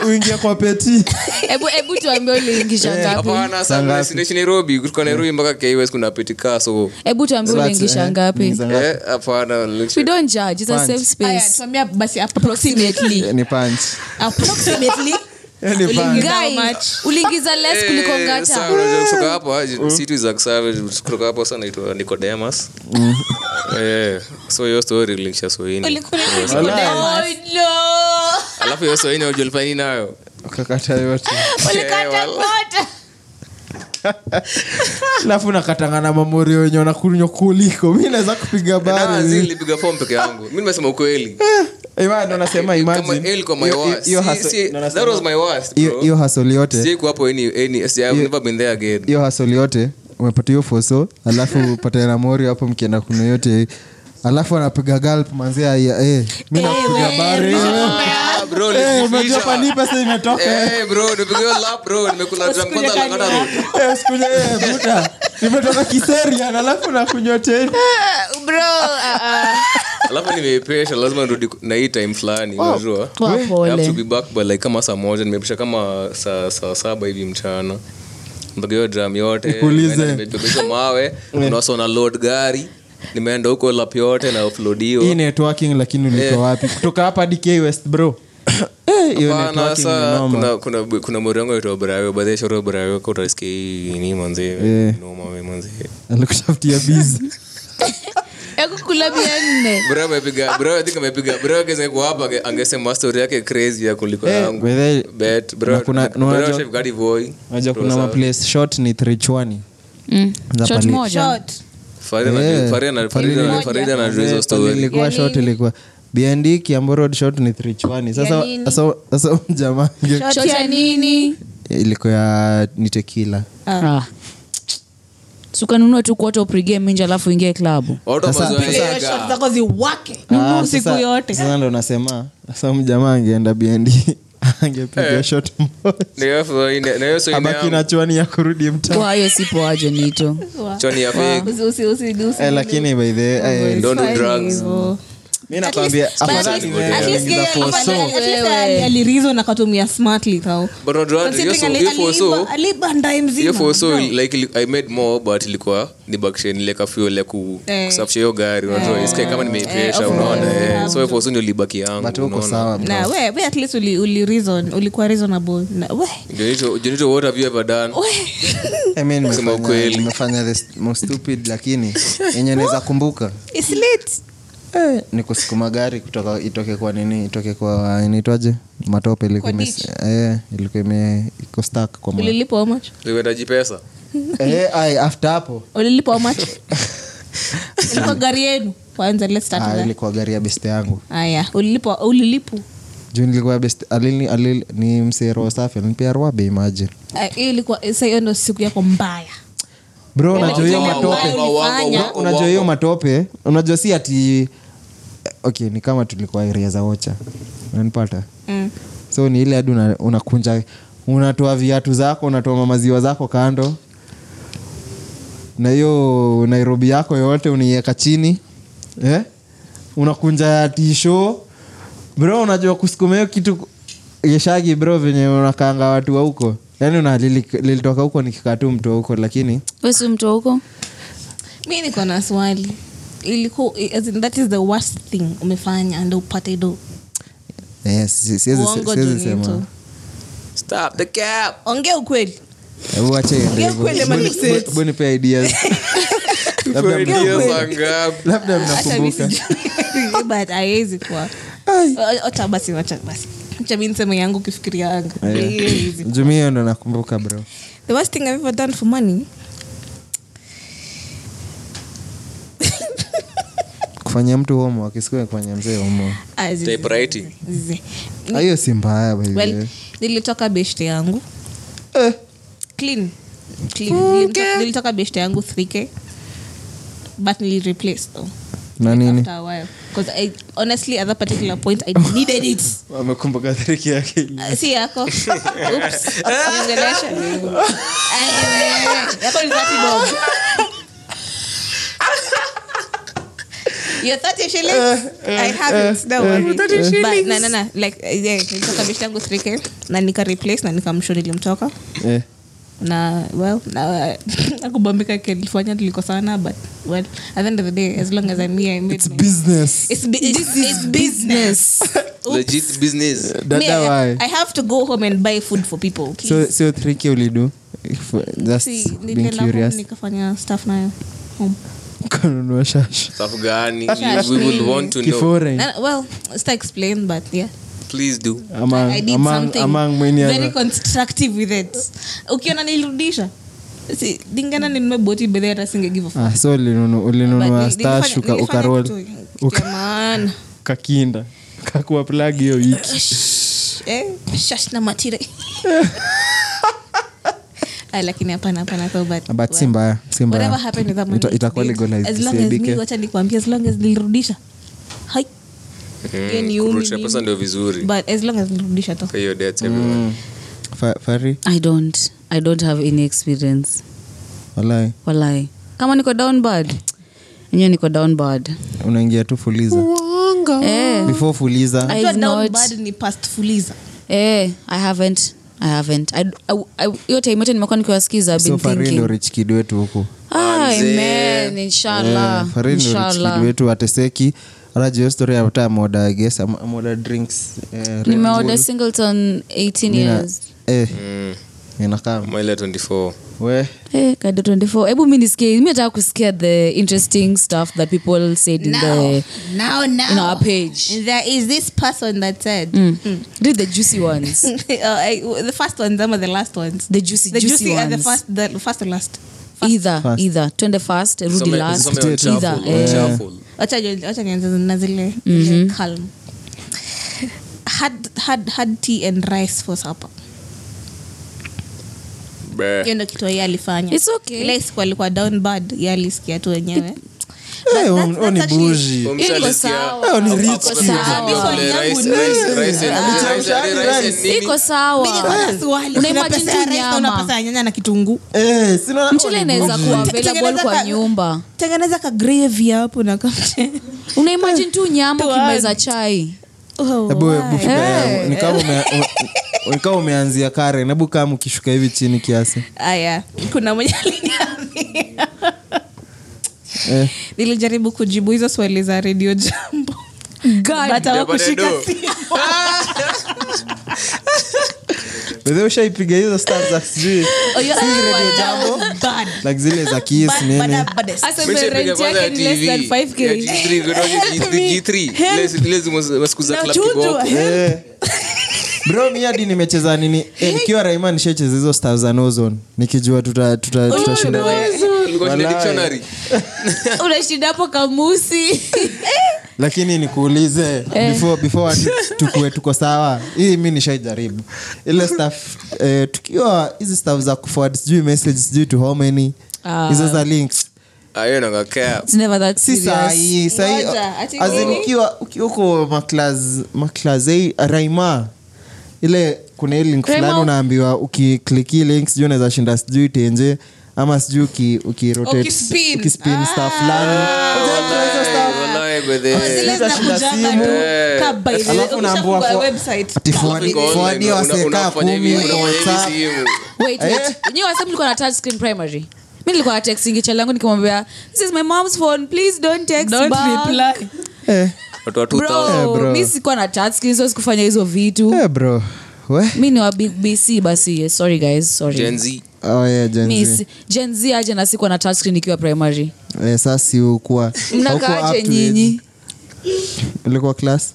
Speaker 2: uingie kwa peti.
Speaker 3: Hebu hebu tuambie uliingisha ngapi?
Speaker 5: Hapana
Speaker 2: Saa ngapi?
Speaker 5: sinaishi nairobi? Kutoka nairobi mpaka KWS kuna petika so
Speaker 3: hebu tuambie uliingisha ngapi?
Speaker 2: Ni za ngapi?
Speaker 5: eh, hapana
Speaker 3: we don't judge it's a
Speaker 2: Punch.
Speaker 3: safe
Speaker 4: Aya,
Speaker 3: space
Speaker 4: tuambia basi approximately
Speaker 2: Eh, ni punch
Speaker 4: approximately
Speaker 2: Eh, ni
Speaker 4: Uliingiza
Speaker 3: less kuliko
Speaker 5: Eh,
Speaker 3: ngata
Speaker 5: sawa, unajua kutoka hapo situ za kutoka hapo sana naitwa Nicodemus. Eh so hiyo story linkisha soini alafu hiyo soini unajua nayo?
Speaker 2: Ukakata yote.
Speaker 5: Eh,
Speaker 2: alafu nakatangana mamori wenye wanakunywa kuliko. Mi naweza kupiga
Speaker 5: Na
Speaker 2: bari.
Speaker 5: peke yangu. Mi nimesema ukweli.
Speaker 2: Ima, ndo nasema
Speaker 5: hiyo si-
Speaker 2: ndo nasema- hiyo-
Speaker 5: bro.
Speaker 2: hiyo hasoli yote. Umepata hiyo foso alafu upate na mori hapo mkienda kuna yote. Alafu anapiga galp manzia eh, mi bare
Speaker 5: Ah, bro,
Speaker 2: Eh,
Speaker 5: nilifisha.
Speaker 2: unajua pani pesa
Speaker 5: Eh.
Speaker 2: Eh, eh, nimetoka alafu nakunywa teni
Speaker 3: bro ah, ah.
Speaker 5: Alafu nimeipesha lazima nirudi na hii time fulani unajua?
Speaker 3: Wa
Speaker 5: I have to
Speaker 3: pole
Speaker 5: be back by like kama saa moja nimepisha kama saa saa saba hivi mchana. Mpaka dram yote mawe kuna wasa load gari nimeenda huko lap yote na
Speaker 2: hii
Speaker 5: offloadiwa
Speaker 2: networking lakini uliko wapi? Kutoka hapa dk west bro. Eh,
Speaker 5: kuna kuna kuna mrengo itwa Brayo baadhi ya shoro Brayo kwa utasikia hii ni manze. Noma we manze.
Speaker 2: Alikutafutia bizi
Speaker 3: nne.
Speaker 5: Hapa angesema story yake crazy ya kuliko yangu.
Speaker 2: unajua- kuna maplace ni trichwani
Speaker 3: Mm. Shot moja.
Speaker 2: Ilikuwa
Speaker 4: Ya
Speaker 2: ilikuwa. Bnd kiamborod ni trichwani sasa sasa
Speaker 3: ya
Speaker 2: ilikuwa ya
Speaker 3: ah. Sukanunua tu kuota upregame minji alafu ingie klabu
Speaker 4: zako ziwake.
Speaker 2: Ah,
Speaker 4: siku yote.
Speaker 2: sasa ndo nasema sasa mjamaa angeenda bnd angepiga
Speaker 5: Eh.
Speaker 2: shot
Speaker 5: Na
Speaker 2: chwani ya kurudi mtaa.
Speaker 3: Sipoaje hiyo sipo nito?
Speaker 2: Eh, lakini by the
Speaker 4: ali- alireason akatumia smartly though.
Speaker 5: But unajua, hiyo
Speaker 4: Considering
Speaker 5: so-
Speaker 4: ali-
Speaker 5: hiyo for so-
Speaker 4: aliiba- aliiba ndae mzima,
Speaker 5: hiyo for so
Speaker 4: bro.
Speaker 5: like ili- i made more but ilikuwa nibakishe nileka fuel ya
Speaker 4: Eh.
Speaker 5: kusafisha hiyo gari unajua kama unaona eh. so hiyo ndio libaki yangu
Speaker 2: but uko
Speaker 5: unaona.
Speaker 2: sawa bro.
Speaker 4: na we, we at least uli, uli ulikuwa reasonable
Speaker 5: Jonito- Jonito, what have you ever done
Speaker 2: I mean, nimefanya- the most stupid lakini yenye naweza kumbuka
Speaker 4: it's late
Speaker 2: eh, ni kusukuma gari kutoka itoke kwa nini itoke kwa inaitwaje? Matope ilikuwa
Speaker 4: Kwa
Speaker 2: ime- eh, ilikuwa ime iko stuck kwa ma-
Speaker 4: ulilipa how much?
Speaker 5: Uliwendaji pesa
Speaker 2: eh, ai, after hapo.
Speaker 4: Ulilipa how much? Ilikuwa gari yenu? Kwanza let's start
Speaker 2: ah,
Speaker 4: with that.
Speaker 2: ilikuwa gari ya beste yangu.
Speaker 4: Aya ulilipa ulilipo
Speaker 2: juu nilikuwa best alili, alili, ni msero safi alinipia rwabe imagine
Speaker 4: Ah, hiyo ilikuwa sasa hiyo ndo siku yako mbaya
Speaker 2: bro unajua hiyo matope.
Speaker 4: ambayo ulifanya.
Speaker 2: Bro, unajua hiyo matope. Unajua si ati okay ni kama tulikuwa area za ocha. Unanipata?
Speaker 4: Mm.
Speaker 2: so ni ile hadi una- unakunja unatoa viatu zako unatoa maziwa zako kando. Na hiyo nairobi yako yote unaiweka chini eh? unakunja tisho bro unajua kusukuma hiyo kitu yeshagi bro venye unakanga watu wa huko yaani na lili- lilitoka huko nikikaa tu mtu wa huko lakini
Speaker 3: wesi mtu huko?
Speaker 4: Mi niko na swali. Ilikuwa that is the worst thing umefanya ndo upate do.
Speaker 2: Eh, si- siwezi
Speaker 4: Uongo
Speaker 2: siwezi
Speaker 4: Junito.
Speaker 2: sema.
Speaker 5: stop the cap
Speaker 4: ongea ukweli.
Speaker 2: Hebu acha iende
Speaker 4: Ongea
Speaker 2: hivyo.
Speaker 4: kweli ama
Speaker 2: Buni-
Speaker 4: ni set?
Speaker 2: buni ideas. Labda
Speaker 5: Ideas are ngapi?
Speaker 2: labda
Speaker 4: Hata mi
Speaker 2: mnakumbuka
Speaker 4: sijui, but haiwezi kuwa acha basi acha basi acha mi yangu ukifikiria anga Haiwezi.
Speaker 2: jumi hiyo ndo nakumbuka bro.
Speaker 4: The worst thing i've ever done for money.
Speaker 2: Kufanyia mtu homo akisikia kufanya mzee homo
Speaker 4: Ah,
Speaker 2: Ah, hiyo si mbaya
Speaker 4: well nilitoka beshte yangu.
Speaker 2: Eh,
Speaker 4: clean. Clean. Nilitoka- nilitoka beshte yangu 3k but nilireplace though.
Speaker 2: Na nini?
Speaker 4: after a while because i honestly at that particular point i needed it
Speaker 2: wamekumbuka tariki yake.
Speaker 4: Uh, si yako Oops. Yako ni 30 bob. Your 30 shillings? I have it. Don't worry. But, na, na, na, like, uh, yeah, nilitoka bishi yangu 3k na nika replace na nikamshow nilimtoka
Speaker 2: Eh,
Speaker 4: na well na akubambika kilifanya tulikosana but well at the end of the day as long as i'm here i made
Speaker 2: it's
Speaker 4: my-
Speaker 2: business.
Speaker 4: It's, bu- it's, it's business. Oops.
Speaker 5: legit business.
Speaker 4: Me, I, I have to go home and buy food for people
Speaker 2: so
Speaker 4: please.
Speaker 2: sio you ulidu? If- just
Speaker 4: See,
Speaker 2: being curious.
Speaker 4: nikafanya stuff nayo home.
Speaker 2: Kanunua shash
Speaker 5: stuff gani? We will want to know.
Speaker 4: well sita explain but yeah
Speaker 5: please do.
Speaker 2: Among,
Speaker 4: I, I did
Speaker 2: among,
Speaker 4: something
Speaker 2: among many
Speaker 4: very
Speaker 2: other
Speaker 4: constructive with it. Ukiona nilirudisha dingana ninunue boti bedhe hata fuck.
Speaker 2: ah, ulinunua
Speaker 4: But
Speaker 2: stash
Speaker 4: nilifanya-
Speaker 2: uka-
Speaker 4: nilifanya
Speaker 2: ukarol kakinda kakuwa plag hiyo wiki.
Speaker 4: Eh, shash na matire. Ah, lakini hapana hapana so but,
Speaker 2: but si mbaya si mbaya.
Speaker 4: Whatever happened with that money,
Speaker 2: Ita- itakuwa
Speaker 4: it's dead.
Speaker 2: legalized
Speaker 4: as long as
Speaker 2: isiaibike.
Speaker 4: me wacha nikwambie as long as nilirudisha Hiyo mimi.
Speaker 5: pesa ndio vizuri.
Speaker 4: But as long as nirudisha tu.
Speaker 5: Hiyo your debts, everyone.
Speaker 2: Mm. Fa- fari?
Speaker 3: I don't. I don't have any experience.
Speaker 2: Walai.
Speaker 3: Walai. Kama niko down bad enyewe niko down bad.
Speaker 2: Unaingia tu fuliza.
Speaker 3: Eh,
Speaker 2: before fuliza.
Speaker 3: I-
Speaker 4: Unajua down
Speaker 3: not-
Speaker 4: bad ni past fuliza.
Speaker 3: Eh, i haven't. I haven't. I- I- I- hiyo time yote nimekuwa nikiwasikiza I've
Speaker 2: so
Speaker 3: been
Speaker 2: fari ndo
Speaker 3: thinking.
Speaker 2: rich kid wetu huku.
Speaker 3: Ah,
Speaker 5: Manze.
Speaker 3: amen inshallah
Speaker 2: Eh, Farid ndo rich kid
Speaker 3: inshallah.
Speaker 2: wetu ateseki story am- drinks eh, Red
Speaker 3: singleton 18
Speaker 2: Nina-
Speaker 3: years.
Speaker 2: eh,
Speaker 5: Mm.
Speaker 2: inakaa
Speaker 5: Maile 24
Speaker 2: we.
Speaker 3: Eh, kado 24 hebu mi nisikie mi nataka kusikia the interesting stuff that people said in the
Speaker 4: now now
Speaker 3: in our page.
Speaker 4: There is this person that said
Speaker 3: mm. read the juicy ones.
Speaker 4: Uh, the first ones ama the last ones.
Speaker 3: The juicy
Speaker 4: the
Speaker 3: juicy,
Speaker 4: juicy and the first the first and last
Speaker 3: either
Speaker 2: Fast.
Speaker 3: either. Twende fast rudi
Speaker 5: Some-
Speaker 3: last.
Speaker 5: some on
Speaker 3: either
Speaker 5: shuffle, on shuffle.
Speaker 4: wacha nyo- wacha nianze na zile calm. Had had had tea and rice for supper hiyo ndo kitu alifanya.
Speaker 3: Okay.
Speaker 4: ile siku alikuwa down bad alisikia tu wenyewe
Speaker 2: Eh, ni buji
Speaker 3: Iko tu nyama.
Speaker 4: nyanya na kitunguu?
Speaker 2: Eh, sina- huo
Speaker 3: mchele inaweza kuwa available kwa nyumba.
Speaker 4: tengeneza ka hapo na kamche
Speaker 3: una tu nyama ukimeza chai.
Speaker 4: Oh,
Speaker 2: hebu fika-
Speaker 3: Eh.
Speaker 2: umeanzia karen. Hebu kama ukishuka hivi chini kiasi.
Speaker 4: Aya kuna mwenye
Speaker 2: eh,
Speaker 4: nilijaribu kujibu hizo swali za redio jambo.
Speaker 2: Wewe ushaipiga hizo stars za sijui.
Speaker 4: Oh, yeah.
Speaker 2: si radio
Speaker 4: That
Speaker 2: jambo. Like zile za kiss nini.
Speaker 4: bad, baddest.
Speaker 3: Aseme
Speaker 5: Mimi nishapiga
Speaker 3: rent
Speaker 5: kwanza
Speaker 3: yake
Speaker 5: ya
Speaker 3: ni less than
Speaker 5: TV.
Speaker 3: 5K.
Speaker 5: Ya G3, kutoka G3, G3. Ile- ile zimu- siku za
Speaker 4: Na
Speaker 5: club
Speaker 4: chuchu,
Speaker 5: kiboko.
Speaker 2: Bro mi hadi nimecheza nini? Eh, nikiwa raima nishecheza hizo stars za nozon nikijua tuta- tuta-
Speaker 3: unashinda hapo kamusi.
Speaker 2: Lakini nikuulize before, before tukue tuko sawa? Hii mi nishaijaribu. Ile staff eh, tukiwa hizi staff za kuforward sijui message sijui to how many
Speaker 3: Ah.
Speaker 2: hizo za links. Si sahii uko maklas eh, raima ile kuna hii link fulani unaambiwa ukiklikii link sijui unaweza shinda sijui tenje ama sijui uki, ukirotate
Speaker 4: Ukispin.
Speaker 2: ukispin stuff hizo stuff?
Speaker 5: Walai, by the-
Speaker 4: Zile
Speaker 2: Utashinda
Speaker 4: zinakujanga
Speaker 2: simu.
Speaker 4: tu.
Speaker 5: Eh.
Speaker 4: Ka by the-
Speaker 2: Alafu unaambiwa
Speaker 4: ukishafungua
Speaker 2: for-
Speaker 4: website.
Speaker 2: ati forward-
Speaker 5: Iko online,
Speaker 2: forward
Speaker 5: una-
Speaker 2: wasekaa kumi WhatsApp.
Speaker 3: primary mi nilikuwa na texting chali nikimwambia this is my mom's phone please don't text
Speaker 4: Don't
Speaker 3: back."
Speaker 4: reply.
Speaker 2: Eh,
Speaker 5: Watu wa 2000.
Speaker 2: Eh,
Speaker 3: bro,
Speaker 2: bro.
Speaker 3: mi sikuwa na touch so sikufanya hizo vitu
Speaker 2: eh, bro we
Speaker 3: mi ni wa big bc basi sorry guys sorry
Speaker 5: Gen Z.
Speaker 2: oh, yeah, Gen
Speaker 3: mi
Speaker 2: Z.
Speaker 3: gen z aje na siku ana ikiwa primary?
Speaker 2: Eh, sasa si ukuwa
Speaker 3: mnakaaje nyinyi?
Speaker 2: ulikuwa class?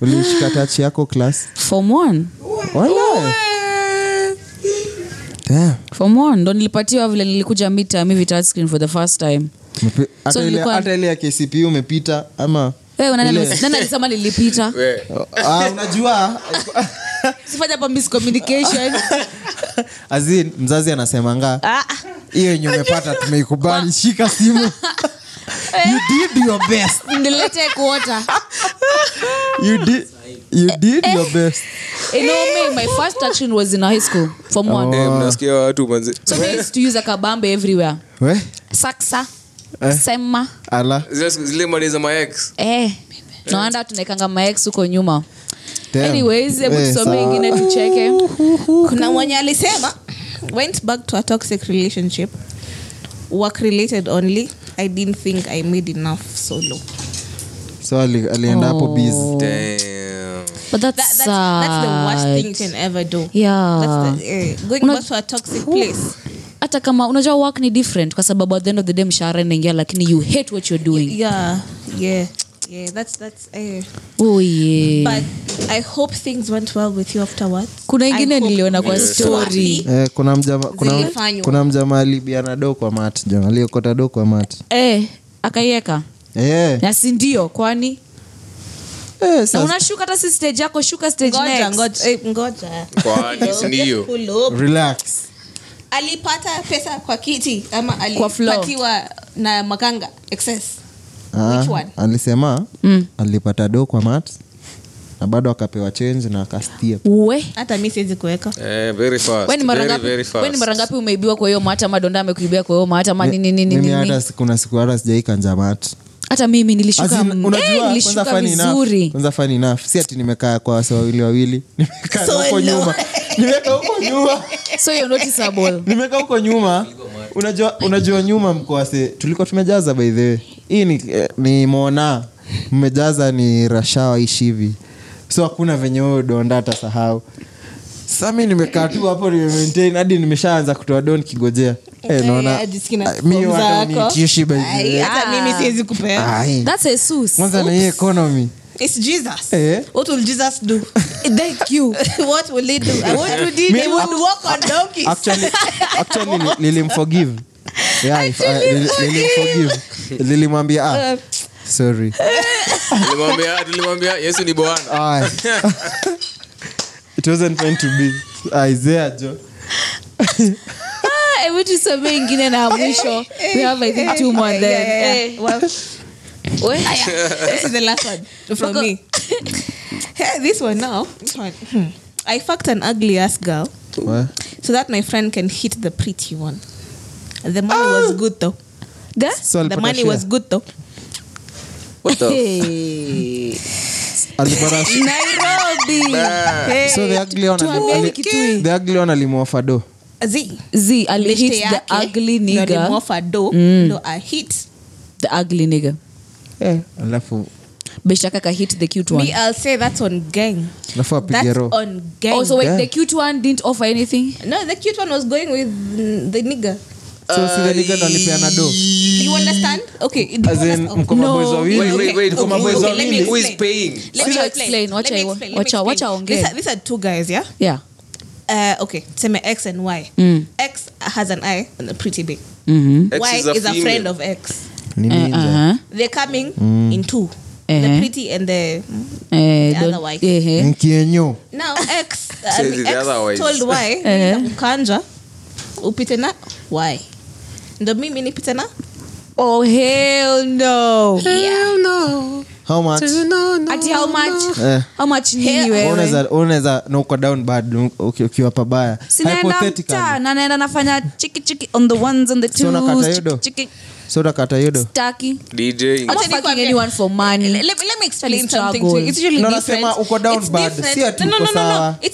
Speaker 2: Ulishika touch yako class?
Speaker 3: Form
Speaker 2: wala.
Speaker 3: Form ndo nilipatiwa vile nilikuja midterm hivi touch for the first time.
Speaker 2: Hata
Speaker 3: So
Speaker 2: ile-
Speaker 3: nilikuwa-
Speaker 2: hata ile ya kcp umepita ama
Speaker 3: Wewe, nani
Speaker 2: Ile-
Speaker 3: ame- nani alisema nilipita?
Speaker 2: Ah, unajua.
Speaker 3: Sifanya miscommunication
Speaker 2: azin mzazi anasemanga
Speaker 3: Ah,
Speaker 2: hiyo yenye umepata tumeikubali shika simu. You did your best.
Speaker 3: Nilete kuota.
Speaker 2: You did, you did your best.
Speaker 3: You know me my first touch was in high school form one.
Speaker 5: Eh, mnasikia watu manzi
Speaker 3: so we used to use a kabambe everywhere.
Speaker 2: We?
Speaker 3: Saksa
Speaker 2: Eh.
Speaker 3: sema.
Speaker 2: Ala.
Speaker 5: Zile- zile mali za maex
Speaker 3: eh. Naanda tunaekanga maex huko nyuma. Anyways hebu
Speaker 2: Eh,
Speaker 3: tusome ingine tucheke.
Speaker 4: Kuna mwenye alisema went back to a toxic relationship. Work related only. I didn't think i made enough solo.
Speaker 2: So ali- alienda hapo busy.
Speaker 5: Damn.
Speaker 3: but that's,
Speaker 4: that, that's, that's the worst thing you can ever do.
Speaker 3: Yeah.
Speaker 4: that's the, uh, going
Speaker 3: Una-
Speaker 4: back to a toxic place.
Speaker 3: Hata kama unajua work ni different kwa sababu at the end of the day mshahara inaingia lakini you hate what you're doing.
Speaker 4: Yeah yeah yeah that's that's uh,
Speaker 3: oh, yeah.
Speaker 4: but i hope things went well with you afterwards.
Speaker 3: Kuna ingine
Speaker 4: hope
Speaker 3: niliona kwa story.
Speaker 2: eh, kuna mjama kuna, kuna mjama alibiana do kwa mat jo aliokota do kwa mat
Speaker 3: eh, akaieka
Speaker 2: eh,
Speaker 3: na si ndio? Kwani?
Speaker 2: Eh,
Speaker 3: na unashuka hata si stage yako shuka stage
Speaker 4: ngoja
Speaker 3: next.
Speaker 4: ngoja. Eh, ngoja.
Speaker 5: Kwani, si ndio?
Speaker 2: Relax.
Speaker 4: Alipata pesa kwa kiti ama alipatiwa na makanga excess
Speaker 2: Ah,
Speaker 4: Which one?
Speaker 2: alisema
Speaker 3: Mm.
Speaker 2: alipata do kwa mat na bado akapewa change na akastia
Speaker 3: we
Speaker 4: hata mi siwezi kuweka
Speaker 5: Eh, very fast.
Speaker 3: we ni mara
Speaker 5: Very,
Speaker 3: ngapi
Speaker 5: very
Speaker 3: we ni mara ngapi umeibiwa kwa hiyo mata ama donda amekuibia kwa hiyo mata ama nini nini
Speaker 2: mimi
Speaker 3: nini
Speaker 2: hata si- kuna siku hata sijaikanja mat
Speaker 3: hata mimi nilishuka
Speaker 2: unajua,
Speaker 3: eh,
Speaker 2: kwanza
Speaker 3: nilishuka vizuri.
Speaker 2: kwanza funny enough. Si ati nimekaa kwa wase wawili wawili nimekaa
Speaker 4: So
Speaker 2: huko nyuma. Nimekaa huko nyuma.
Speaker 3: So you're noticeable
Speaker 2: nimekaa huko nyuma. Unajua unajua nyuma mkoase tulikuwa tumejaza by the way. Hii ni, ni mona. Mmejaza ni rashawa ishi hivi so hakuna venye huyo donda atasahau sasa mi nimekaa tu hapo nimemaintain hadi nimeshaanza kutoa don kigojea Eh, naona mi
Speaker 3: that's jesus
Speaker 2: kwanza na hii ekonomi
Speaker 4: It's Jesus.
Speaker 2: Eh.
Speaker 4: What will Jesus do?
Speaker 3: thank you
Speaker 4: what will he do? What would he do? He would walk on donkeys.
Speaker 2: actually, actually li- lilimforgive yeah, if, uh, lili- lilimforgive ah, sorry
Speaker 5: Tulimwambia- tulimwambia yesu ni bwana
Speaker 2: Ah. It wasn't meant to be isaiah jo
Speaker 3: Ah, hebu tusomee ingine na mwisho we have i think two more then
Speaker 4: Yeah, yeah, yeah. Well, this is the last one from me. Hey, this one now. This one. Hmm. I fucked an ugly ass girl
Speaker 2: What?
Speaker 4: so that my friend can hit the pretty one. The money was good though.
Speaker 3: The?
Speaker 2: So
Speaker 4: The money was good though.
Speaker 5: What the-
Speaker 3: Hey.
Speaker 4: Hey.
Speaker 2: the ugly one ali- ali- the ugly one alimwofa do
Speaker 4: Z.
Speaker 3: z alihit the ugly
Speaker 4: ndo alimwofa do ndo a
Speaker 3: the ugly nigga.
Speaker 2: Eh, alafu
Speaker 3: beshaka ka hit the cute one.
Speaker 4: Me i'll say that's on gang.
Speaker 2: Alafu apige
Speaker 4: that's
Speaker 2: ro
Speaker 4: on gang.
Speaker 3: Also wait
Speaker 2: Yeah.
Speaker 3: the cute one didn't offer anything?
Speaker 4: No the cute one was going with mm, the nigga
Speaker 2: so si the nigga ndo alipeana do
Speaker 4: you understand okay do you
Speaker 2: as in
Speaker 4: understand?
Speaker 2: mko
Speaker 3: No.
Speaker 2: maboys wawili
Speaker 5: Wait, wait, wait.
Speaker 2: mko maboys
Speaker 4: Okay, let me
Speaker 2: wawili
Speaker 5: Who is
Speaker 4: explain.
Speaker 5: paying?
Speaker 4: Let
Speaker 3: Wacha
Speaker 4: me
Speaker 3: explain, wacha
Speaker 4: Let me
Speaker 3: iwa-
Speaker 4: explain. Let me
Speaker 3: wacha- wacha
Speaker 4: explain.
Speaker 3: ongea.
Speaker 4: These are- these are two guys yeah
Speaker 3: yeah
Speaker 4: uh, okay seme x and y
Speaker 3: Mm.
Speaker 4: x has an eye and a pretty big
Speaker 3: mm-hmm.
Speaker 5: X
Speaker 4: y
Speaker 5: is a
Speaker 4: is a friend of x
Speaker 2: ni
Speaker 3: uh-huh.
Speaker 4: they're coming in two the
Speaker 3: Uh-huh.
Speaker 4: pretty and the The other wife.
Speaker 2: nkienyo
Speaker 4: now x uh,
Speaker 5: Says
Speaker 4: the
Speaker 5: it
Speaker 4: x told y ukanja upite na y ndo mimi nipite na
Speaker 3: oh hell no
Speaker 2: how much
Speaker 3: ati how much
Speaker 2: Eh.
Speaker 3: how much nini wewe
Speaker 2: unaweza unaweza na uko down bad ukiwa pabaya
Speaker 3: na naenda nafanya chiki chiki on the ones on the twos
Speaker 2: hiyo do?
Speaker 3: chiki chiki
Speaker 2: so utakata hiyo do
Speaker 3: staki
Speaker 5: DJ.
Speaker 3: I'm not
Speaker 4: Acha
Speaker 3: fucking
Speaker 4: nikwambie.
Speaker 3: anyone for money
Speaker 4: let, let, let me explain
Speaker 3: Struggle.
Speaker 4: something to you. It's usually
Speaker 2: No,
Speaker 4: different.
Speaker 2: nasema uko down bad. Si ati
Speaker 4: no, no,
Speaker 2: uko
Speaker 4: no, no, no.
Speaker 2: sawa.
Speaker 4: It's,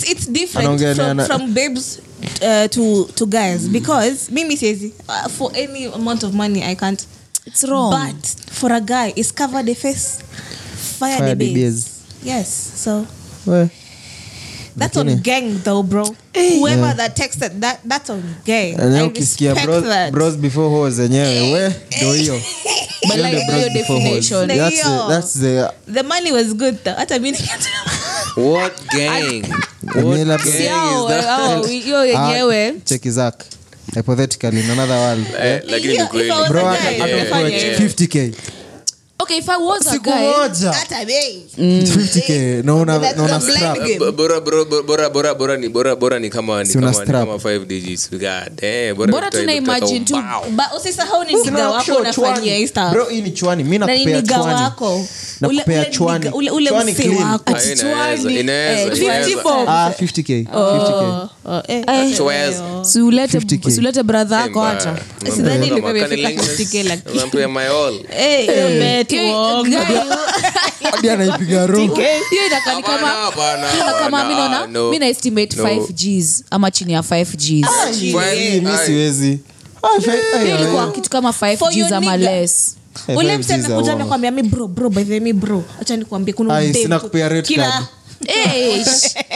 Speaker 4: uh, to, to guys because mimi says uh, for any amount of money I can't.
Speaker 3: it's wrong
Speaker 4: But for a guy, it's cover the face, fire,
Speaker 2: Fire
Speaker 4: the
Speaker 2: the
Speaker 4: base. Yes, so
Speaker 2: We.
Speaker 4: that's
Speaker 2: Lakini-
Speaker 4: on gang though, bro. Whoever that texted that that's on gang.
Speaker 2: Na ukisikia bros, bros before hoes zenyewe we ndo hiyo
Speaker 3: But like
Speaker 2: ndio bros
Speaker 3: hiyo
Speaker 2: before hoes.
Speaker 3: definition.
Speaker 2: That's the- that's the
Speaker 4: The money was good though. Hata mimi
Speaker 5: What gang? What gang is that?
Speaker 3: hiyo yenyewe
Speaker 2: Ah, cheki zak hypothetically in another world
Speaker 5: Eh, lakini ni kweli.
Speaker 4: if I was
Speaker 2: bro
Speaker 4: a
Speaker 2: ata-
Speaker 4: guy,
Speaker 2: atapewa
Speaker 4: ningefanya
Speaker 5: yeah.
Speaker 4: hivyo.
Speaker 2: 50k
Speaker 3: okay if i was a
Speaker 2: siku
Speaker 3: guy
Speaker 2: moja
Speaker 4: Hata bei.
Speaker 2: 50k na una
Speaker 4: That's
Speaker 2: na una
Speaker 4: the blind
Speaker 2: strap
Speaker 4: game.
Speaker 5: Bora bora bora- bora bora bora ni bora bora ni kama ni
Speaker 2: Si una
Speaker 5: kama ni
Speaker 2: strap.
Speaker 5: kama 5 digits god damn bora
Speaker 3: Bora tuna imagine tu-
Speaker 4: Ba- usisahau ni niga wako
Speaker 2: Sina
Speaker 4: unafanyia hii stuff.
Speaker 2: bro hii ni chwani mi
Speaker 4: Na ni
Speaker 2: nakupea
Speaker 4: niga
Speaker 2: chwani
Speaker 4: wako
Speaker 2: nakupea
Speaker 4: Ule- ule
Speaker 2: chwani
Speaker 4: niga- ule- ule
Speaker 2: Chwani
Speaker 4: msee
Speaker 2: clean.
Speaker 4: wako.
Speaker 5: Ah, inaweza, inaweza,
Speaker 3: eh,
Speaker 5: inaweza.
Speaker 3: 54.
Speaker 2: ah 50k 50k
Speaker 4: Oh, oh, eh,
Speaker 3: Eh.
Speaker 5: Chweza.
Speaker 3: siulete
Speaker 2: 50K.
Speaker 3: siulete brother yako hata
Speaker 4: Sidhani
Speaker 5: Kama
Speaker 4: ilikuwa
Speaker 5: kani
Speaker 4: imefika
Speaker 5: Linus,
Speaker 4: 50K lakini-
Speaker 5: my all.
Speaker 4: Eh, bet
Speaker 3: Hiyo-
Speaker 4: uongo.
Speaker 3: guy-
Speaker 2: hadi anaipiga
Speaker 3: hiyo inakaa ni kama
Speaker 5: Hapana, hapana,
Speaker 3: hiyo inakaa kama mi
Speaker 5: hapana,
Speaker 3: naona
Speaker 5: ah, no.
Speaker 3: mi na estimate
Speaker 5: No.
Speaker 3: 5 gs ama chini ya 5 gs.
Speaker 2: Siwezi. Ah,
Speaker 3: ilikuwa kitu kama 5
Speaker 4: For your
Speaker 3: gs ama less.
Speaker 4: Ule mi bro bro by the way mi bro. Acha nikwambie kuna kila-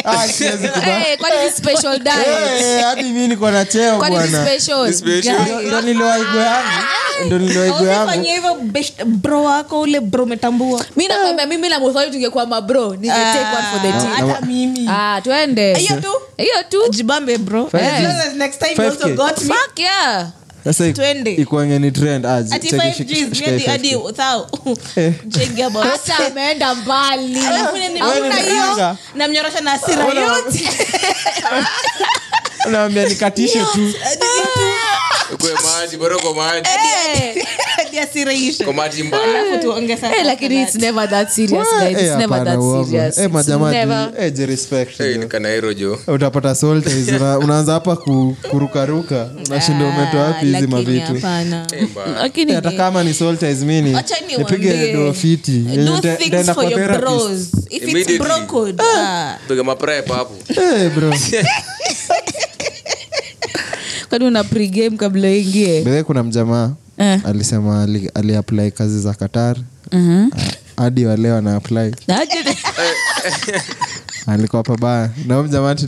Speaker 2: Ah,
Speaker 3: eh, kwani special diet
Speaker 2: Eh, hadi mi niko na cheo bwana.
Speaker 3: special?
Speaker 5: Special.
Speaker 2: Ndo- ndo yangu. Ndo niliwaigwe yangu.
Speaker 4: hivyo bro wako ule bro umetambua?
Speaker 3: Mi nakwambia mimi na muthoi tungekuwa mabro ningetake one for the team.
Speaker 4: hata mimi.
Speaker 3: Ah twende.
Speaker 4: Hiyo tu?
Speaker 3: Hiyo tu.
Speaker 4: Jibambe bro.
Speaker 2: Five
Speaker 4: As long
Speaker 2: Gs.
Speaker 4: as next time also got me.
Speaker 3: Fuck yeah
Speaker 2: sasa ikuange ni trend. Ah,
Speaker 4: ati
Speaker 2: cheki,
Speaker 4: 5
Speaker 2: shika-
Speaker 4: Gs
Speaker 2: shika
Speaker 4: hadi
Speaker 2: hii
Speaker 4: hadi
Speaker 2: 5K.
Speaker 4: thou
Speaker 2: Eh.
Speaker 3: ameenda mbali.
Speaker 4: Alafu nini-
Speaker 2: Wewe ni
Speaker 4: Hakuna
Speaker 2: mjinga.
Speaker 4: hiyo namnyorosha na
Speaker 2: asira
Speaker 4: yote.
Speaker 2: naambia nikatishe tu.
Speaker 5: Kwe maji bora kwa maji
Speaker 3: Eh,
Speaker 4: after
Speaker 3: lakini it's
Speaker 4: that.
Speaker 3: never that serious
Speaker 2: Eh, eh,
Speaker 3: never
Speaker 2: hapana,
Speaker 3: that
Speaker 2: uongo.
Speaker 3: serious. It's
Speaker 2: majamaa
Speaker 3: never.
Speaker 2: je, respect,
Speaker 5: hey,
Speaker 2: jo.
Speaker 5: nikanairo jo
Speaker 2: utapata soldiers, una, unaanza hapa kurukaruka. Unashinda umetoa wapi hizi
Speaker 4: Lakini
Speaker 2: mavitu? hata kama ni nipige kwa
Speaker 4: ah.
Speaker 5: piga hapo.
Speaker 2: Eh, bro.
Speaker 3: Kwani una pregame kabla
Speaker 2: kuna mjamaa
Speaker 3: Eh.
Speaker 2: alisema ali, aliapply kazi za qatar
Speaker 3: Mhm.
Speaker 2: hadi waleo ana apply alikuwa pabaya na mjamaa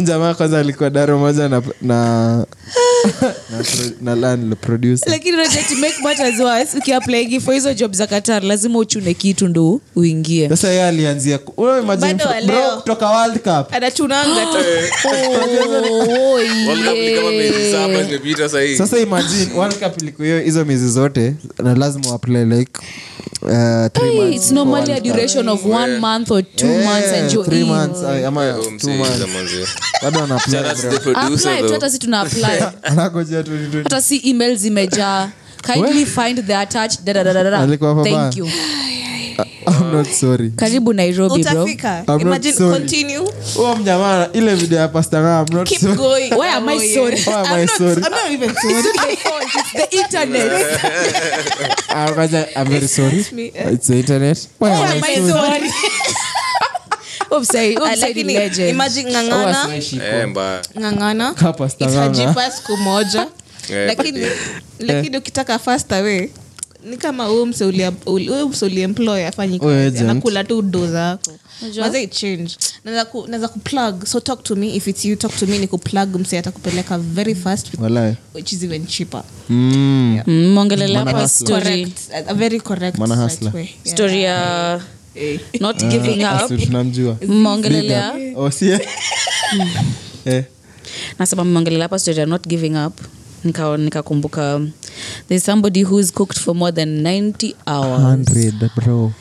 Speaker 2: mjamaa kwanza alikuwa daro moja na na na, pro, na
Speaker 3: lakini unajua to make matters worse ukiaplaigi for hizo job za qatar lazima uchune kitu ndo uingie.
Speaker 2: Sasa yeye alianzia kutoka world cup.
Speaker 4: Anachunanga tu.
Speaker 3: Oh, yeah.
Speaker 2: sasa imagine world cup ilikuwa hizo miezi zote na lazima uapply like uh,
Speaker 3: Hey, it's normally a duration of one month or two
Speaker 2: Eh,
Speaker 3: months and you're
Speaker 2: three
Speaker 3: in.
Speaker 2: months, ay, ama two months. bado ana apply, bro.
Speaker 3: apply hata tuna apply
Speaker 2: Anangojea
Speaker 3: hata si email zimejaa kindly find the attached da, da, da, da, da, da.
Speaker 2: Alikuwa pabaya.
Speaker 3: thank you
Speaker 2: I'm not sorry
Speaker 3: karibu nairobi bro
Speaker 4: utafika
Speaker 2: not
Speaker 4: imagine
Speaker 2: sorry.
Speaker 4: continue
Speaker 2: huo mjamaa ile video ya pastanga I'm not
Speaker 4: keep
Speaker 2: sorry.
Speaker 4: going
Speaker 3: Why am I
Speaker 4: Oh,
Speaker 3: sorry?
Speaker 2: Why am
Speaker 4: I'm
Speaker 2: I
Speaker 4: not- I'm not even sorry
Speaker 3: the internet
Speaker 2: Ah, kwanza, I'm very sorry
Speaker 4: me, eh.
Speaker 2: it's the internet Why am I
Speaker 4: am I
Speaker 2: sorry?
Speaker 4: sorry? Ah, lakini
Speaker 3: legend.
Speaker 4: imagine
Speaker 2: Huwa
Speaker 4: ng'ang'ana
Speaker 2: siwezi
Speaker 5: Eh,
Speaker 4: siku moja
Speaker 5: Eh,
Speaker 4: lakini
Speaker 5: eh.
Speaker 4: lakini ukitaka fast away ni kama huyu mse uliemploy afanyi
Speaker 2: Huyo
Speaker 4: kazi
Speaker 2: agent.
Speaker 4: anakula tu do zako naweza kuplug so talk to me if it's you talk to me ni kuplug mse atakupeleka very fast
Speaker 2: Walai.
Speaker 4: which is even cheaper.
Speaker 2: Mm,
Speaker 3: mwongelelea
Speaker 2: Mana
Speaker 3: hapa
Speaker 2: hustler.
Speaker 3: story
Speaker 4: correct a, a very correct right way. Yeah.
Speaker 3: story ya. Not giving up. mmeongelelea
Speaker 2: Oh, Eh.
Speaker 3: nasema mmeongelelea hapa story not giving up. Nika- nikakumbuka there's somebody whois cooked for more than 90 hours.
Speaker 2: 100, bro.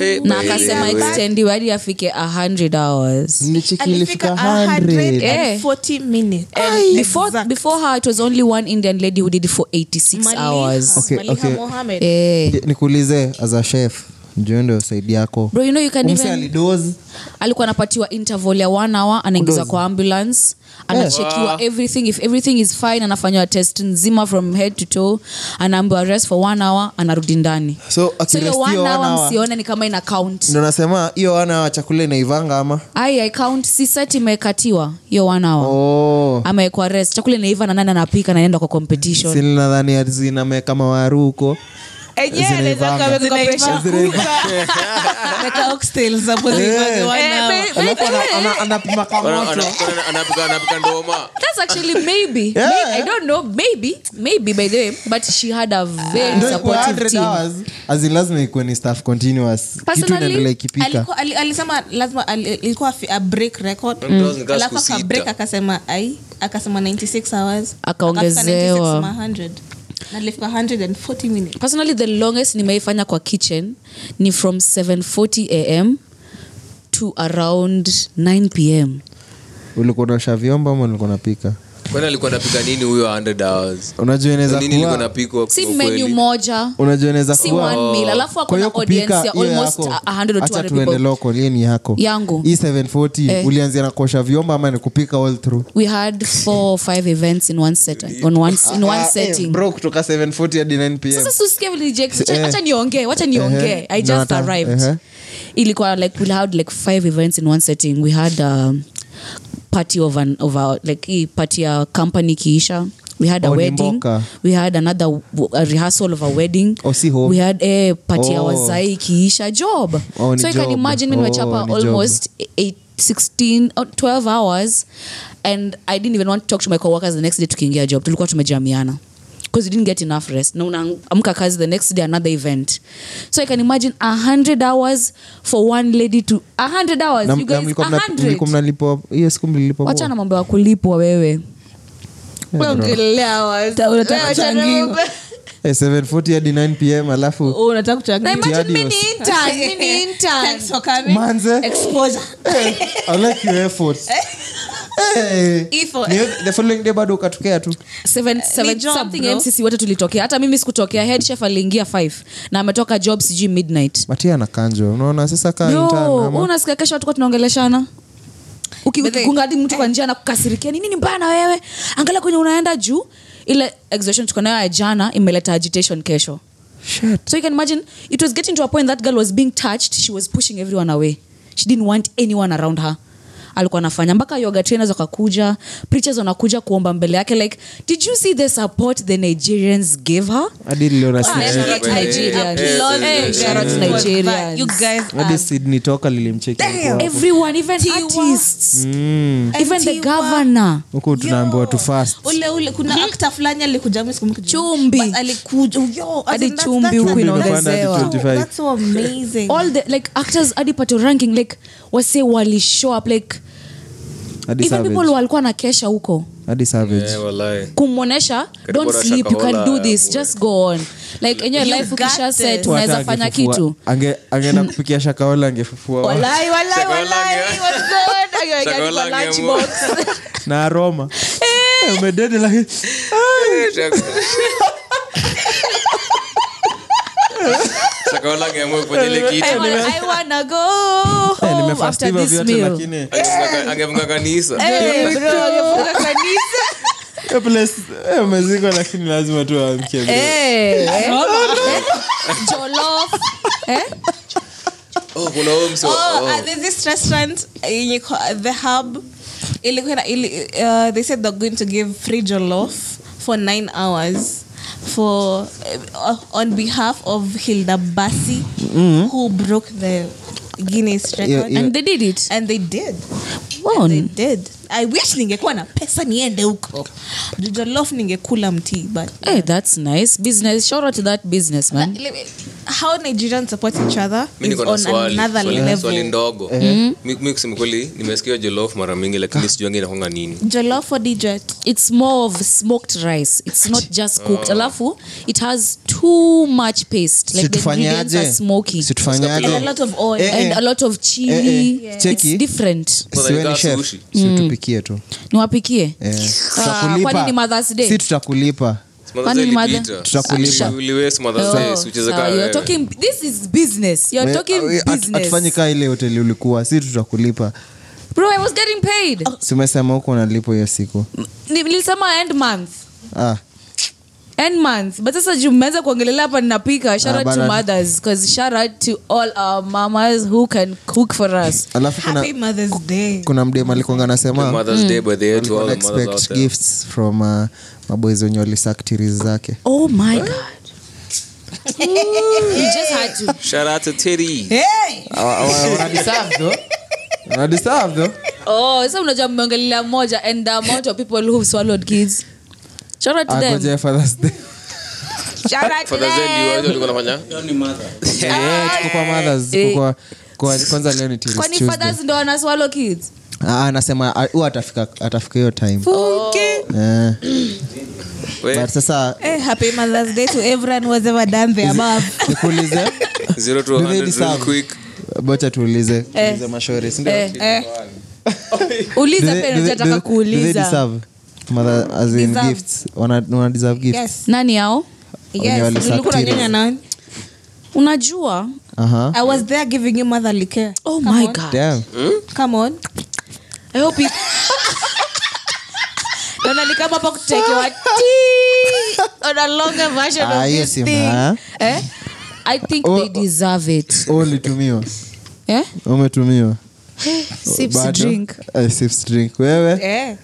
Speaker 5: Eh,
Speaker 3: na akasema
Speaker 5: way.
Speaker 3: extendiwe hadi afike 100 hours?
Speaker 2: Nilicheki ilifika
Speaker 4: alifika
Speaker 2: 100
Speaker 4: 140 minutes.
Speaker 3: Before, before her it was only one indian lady who did it for 86
Speaker 4: Maliha.
Speaker 3: hours.
Speaker 2: Okay, okay.
Speaker 3: Eh.
Speaker 2: nikuulize as a chef njoo ndio saidi yako.
Speaker 3: Bro you know you can
Speaker 2: umse
Speaker 3: even
Speaker 2: alidozi
Speaker 3: alikuwa anapatiwa interval ya one hour anaingizwa
Speaker 2: Kudozi.
Speaker 3: kwa ambulance anachekiwa everything. If everything is fine anafanywa test nzima from head to toe anaambiwa rest for one hour anarudi ndani.
Speaker 2: So
Speaker 3: so hiyo one hour msione ni kama ina count.
Speaker 2: Ndo nasema hiyo one hour chakula inaivanga ama?
Speaker 3: Ai i count si set imekatiwa hiyo one hour.
Speaker 2: Oh.
Speaker 3: amewekwa rest. Chakula inaiva na nani anapika na naenda kwa competition.
Speaker 2: Sinadhani ziname kama waru huko
Speaker 4: Enyewe
Speaker 2: Zinaivanga.
Speaker 4: anaweza kama
Speaker 3: Zinaivanga.
Speaker 4: zinaiva. Weka oxtails hapo ziivange one hour.
Speaker 3: babe,
Speaker 2: alafu ana- ana- anapima
Speaker 5: Ana-
Speaker 2: kamoto
Speaker 5: ana- ana- anapika anapika ndoma
Speaker 3: That's actually maybe.
Speaker 2: Yeah.
Speaker 3: Maybe- I don't know. Maybe. Maybe by the way. But she had a very
Speaker 2: Ndio
Speaker 3: supportive team.
Speaker 2: hours as in lazima ikuwe ni staff continuous kitu inaendelea ikipika
Speaker 4: alisema lazima ilikuwa a break record
Speaker 5: Mm.
Speaker 4: Alafu akabreak akasema ai akasema 96 hours
Speaker 3: Akaongezewa.
Speaker 4: 96 100 na alifika 140 minutes.
Speaker 3: Personally the longest nimeifanya kwa kitchen ni from 740 am to around 9 pm
Speaker 2: ulikuwa unasha vyombo ama ulikuwa unapika
Speaker 5: kwani alikuwa napika nini huyo 100 hours
Speaker 2: unajua inaweza
Speaker 5: nini ilikuwa napikwa
Speaker 3: si
Speaker 5: kwa
Speaker 3: menu
Speaker 5: kweli?
Speaker 3: moja.
Speaker 2: Unajua inaweza
Speaker 3: si
Speaker 2: kuwa
Speaker 3: one meal alafu
Speaker 2: kwa
Speaker 3: akona
Speaker 2: hiyo
Speaker 3: audience ya
Speaker 2: hiyo
Speaker 3: almost
Speaker 2: yako
Speaker 3: 100 or
Speaker 2: acha
Speaker 3: 200
Speaker 2: tuende
Speaker 3: people.
Speaker 2: loko lieni yako.
Speaker 3: Yangu.
Speaker 2: hii 740
Speaker 3: Eh.
Speaker 2: ulianzia na kuosha vyombo ama ni kupika all through?
Speaker 3: We had four or five events in one setting on one, in one
Speaker 2: Ah, eh,
Speaker 3: setting.
Speaker 2: bro kutoka 740 hadi 9 pm
Speaker 3: sasa susikia vile DJ
Speaker 2: Si- eh.
Speaker 3: wacha niongee wacha niongee. I just
Speaker 2: hata-
Speaker 3: arrived.
Speaker 2: ehe.
Speaker 3: ilikuwa like we had like five events in one setting. We had um, party of an of our like hii party ya company kiisha we had a
Speaker 2: Oh,
Speaker 3: wedding.
Speaker 2: mboka.
Speaker 3: we had another a rehearsal of a wedding.
Speaker 2: Oh,
Speaker 3: we had eh, party ya
Speaker 2: Oh.
Speaker 3: wazai kiisha job.
Speaker 2: Oh,
Speaker 3: so you can imagine mi
Speaker 2: Oh,
Speaker 3: nimechapa
Speaker 2: ni
Speaker 3: almost eight, 16 or 12 hours and i didn't even want to talk to my coworkers the next day tukiingia job. Tulikuwa tumejamiana because you didn't get enough rest. Na unaamka kazi the next day another event. So i can imagine 100 hours for one lady to 100 hours
Speaker 2: Na-
Speaker 3: you guys
Speaker 2: mlikuwa mna-
Speaker 3: 100
Speaker 2: mlikuwa mnalipwa hiyo siku mlilipwa
Speaker 3: wacha na mambo ya kulipwa wewe.
Speaker 4: Niombe.
Speaker 2: Eh, 740 hadi 9 pm alafu
Speaker 4: Oh, unataka
Speaker 3: na
Speaker 4: kuchangia
Speaker 3: imagine
Speaker 2: Adios.
Speaker 3: mi ni intern mi ni intern.
Speaker 4: Thanks for coming.
Speaker 2: manze.
Speaker 4: Exposure.
Speaker 2: I like your efforts. Hey. Ni- the following day bado ukatokea tu.
Speaker 3: Mcc wote tulitokea. Hata mimi sikutokea. Head chef aliingia 5 na ametoka job sijui midnight.
Speaker 2: Matia na kanjo. Unaona sasa kaa intern
Speaker 3: no
Speaker 2: ama-
Speaker 3: unasikia kesho tuka tunaongeleshana? Uki-
Speaker 4: But they-
Speaker 3: ukigunga hadi mtu kwa njia na kukasirikia ni nini mbaya na wewe? Angalia kwenye unaenda juu ile exhaustion tuko nayo ya jana imeleta agitation kesho.
Speaker 2: Shit.
Speaker 3: so you can imagine it was getting to a point that girl was being touched. She was pushing everyone away. She didn't want anyone around her alikuwa anafanya. Mpaka yoga trainers wakakuja preachers wanakuja kuomba mbele yake like did you see the support the nigerians gave her?
Speaker 2: Hadi sydney. toka
Speaker 3: lilimchekihuku
Speaker 2: mm. tunaambiwa tu
Speaker 4: fastchumbiadi hmm?
Speaker 3: chumbi. Huku inaongezewa. Like actors hadi pato ranking like wase walishow up like even
Speaker 2: savage
Speaker 3: people walikuwa na kesha huko.
Speaker 2: Hadi savage
Speaker 5: Eh, wallahi.
Speaker 3: kumwonyesha don't sleep you can do this just go on. Like enyewe life ukisha set unaweza fanya kitu.
Speaker 2: Ange- angeenda kupikia shakaola angefufua
Speaker 3: walai walai walai what's good Ayo,
Speaker 5: Shakahola
Speaker 3: kwa
Speaker 5: angeamua.
Speaker 3: lunchbox.
Speaker 2: Na aroma. Eh, umedede lakini
Speaker 5: Shakahola angeamua kufanya ile kitu.
Speaker 3: I wanna- go
Speaker 2: Eh,
Speaker 3: home after this meal
Speaker 2: lakini
Speaker 5: Angefunga- angefunga kanisa
Speaker 3: Eh, bro, angefunga kanisa.
Speaker 2: eh, umezikwa lakini lazima tu amke.
Speaker 3: Eh, eh. Jollof. Eh?
Speaker 5: Oh, kuna huyo
Speaker 4: oh,
Speaker 5: oh.
Speaker 4: uh, there's this restaurant yenye kwa- the hub ilikuwa ili, uh, they said they're going to give free jollof for nine hours for uh, on behalf of Hilda Basi who broke the Guinness record
Speaker 2: Yeah, yeah.
Speaker 3: And they did it.
Speaker 4: and they did
Speaker 3: Wow.
Speaker 4: they did i wish ningekuwa na pesa niende huko Juu ningekula mtii but
Speaker 3: Hey, that's nice. Business. Shout out to that business, man.
Speaker 4: How nigerians support each other
Speaker 5: Mi niko na
Speaker 4: on
Speaker 5: swali swali-
Speaker 4: level
Speaker 5: swali ndogo Mi- mi kusema kweli nimesikia jolof mara mingi lakini sijuangi inakonga nini
Speaker 4: jolof or dijet
Speaker 3: It's more of smoked rice. It's not just cooked. Alafu, it has too much paste. Like the ingredients are smoky.
Speaker 4: and a lot of oil
Speaker 2: Eh,
Speaker 3: And a lot of chili.
Speaker 2: Eh, eh.
Speaker 3: It's different.
Speaker 2: siwe chef
Speaker 5: sushi.
Speaker 2: situpikie tu
Speaker 3: Niwapikie.
Speaker 2: Eh,
Speaker 3: Ah, kwani ni Mother's Day?
Speaker 2: si tutakulipa
Speaker 3: Kwani.
Speaker 2: Tutakulipa.
Speaker 5: Mother's Day,
Speaker 3: Oh,
Speaker 5: usicheze
Speaker 3: sawa.
Speaker 5: kaa
Speaker 3: You're
Speaker 5: wewe.
Speaker 3: talking- this is business. You're talking business.
Speaker 2: hatufanyi kaa ile hoteli ulikuwa si tutakulipa
Speaker 3: Bro, I was getting paid.
Speaker 2: si umesema huko unalipo hiyo siku
Speaker 3: Ni- Nilisema end month.
Speaker 2: ah,
Speaker 3: end month but sasa juu mmeweza kuongelelea hapa ninapika shout
Speaker 2: Ah,
Speaker 3: out to
Speaker 2: bana.
Speaker 3: mothers because shout out to all our mamas who can cook for us
Speaker 2: alafu kuna,
Speaker 4: happy mother's day
Speaker 2: kuna mdem alikonga anasema
Speaker 5: Mother's Day by the way to all the mothers out
Speaker 2: expect
Speaker 5: there.
Speaker 2: gifts from uh, maboys wenye walisaktiri zake.
Speaker 3: Oh my god. You just had to.
Speaker 5: Shout out to Titty.
Speaker 2: wanadeserve though.
Speaker 3: Oh sasa unajua mmeongelelea moja and the amount of people who've swallowed kids. Shout out to them.
Speaker 2: agoje fathers day.
Speaker 3: Shout out to
Speaker 5: Father's Day ndio
Speaker 3: them
Speaker 5: watu walikuwa?
Speaker 2: Eh, tuko kwa mothers. Tuko kwa- kwa kwanza leo ni
Speaker 3: kwani fathers ndo wanaswallow kids?
Speaker 2: Ah, anasema ah, huwa atafika atafika hiyo time. Eh,
Speaker 5: We,
Speaker 2: but sasa
Speaker 4: hey, happy mother's day to everyone who has ever done the above.
Speaker 2: Nikuulize.
Speaker 5: Zero to
Speaker 2: Do they
Speaker 5: 100 real
Speaker 2: deserve?
Speaker 5: quick.
Speaker 2: bocha tuulize. Tuulize mashauri?
Speaker 3: Eh,
Speaker 4: eh,
Speaker 3: uliza
Speaker 2: Do they-
Speaker 3: pia
Speaker 2: do they- do they
Speaker 3: kuuliza.
Speaker 2: deserve? Mother- as in
Speaker 4: Deserve.
Speaker 2: gifts? Wana wana deserve gifts?
Speaker 4: Yes.
Speaker 3: Nani yao?
Speaker 2: Wenye
Speaker 4: yes.
Speaker 2: walisakiri.
Speaker 4: ulikuwa unanyonya nani?
Speaker 3: Unajua
Speaker 2: Aha.
Speaker 4: i was there giving you motherly care.
Speaker 3: Oh
Speaker 4: Come
Speaker 3: my
Speaker 4: on.
Speaker 3: god.
Speaker 2: Damn.
Speaker 4: come on
Speaker 3: I hope it... Naona ni kama hapa kutekewa tea on a longer version
Speaker 2: Ah,
Speaker 3: of
Speaker 2: hiyo
Speaker 3: this
Speaker 2: si
Speaker 3: thing.
Speaker 2: mbaya.
Speaker 3: Eh? I think
Speaker 2: Oh,
Speaker 3: they deserve it.
Speaker 2: Wewe ulitumiwa
Speaker 3: Eh?
Speaker 2: umetumiwa
Speaker 3: Sips
Speaker 2: Bado?
Speaker 3: drink.
Speaker 2: Eh, sips drink wewe
Speaker 4: eh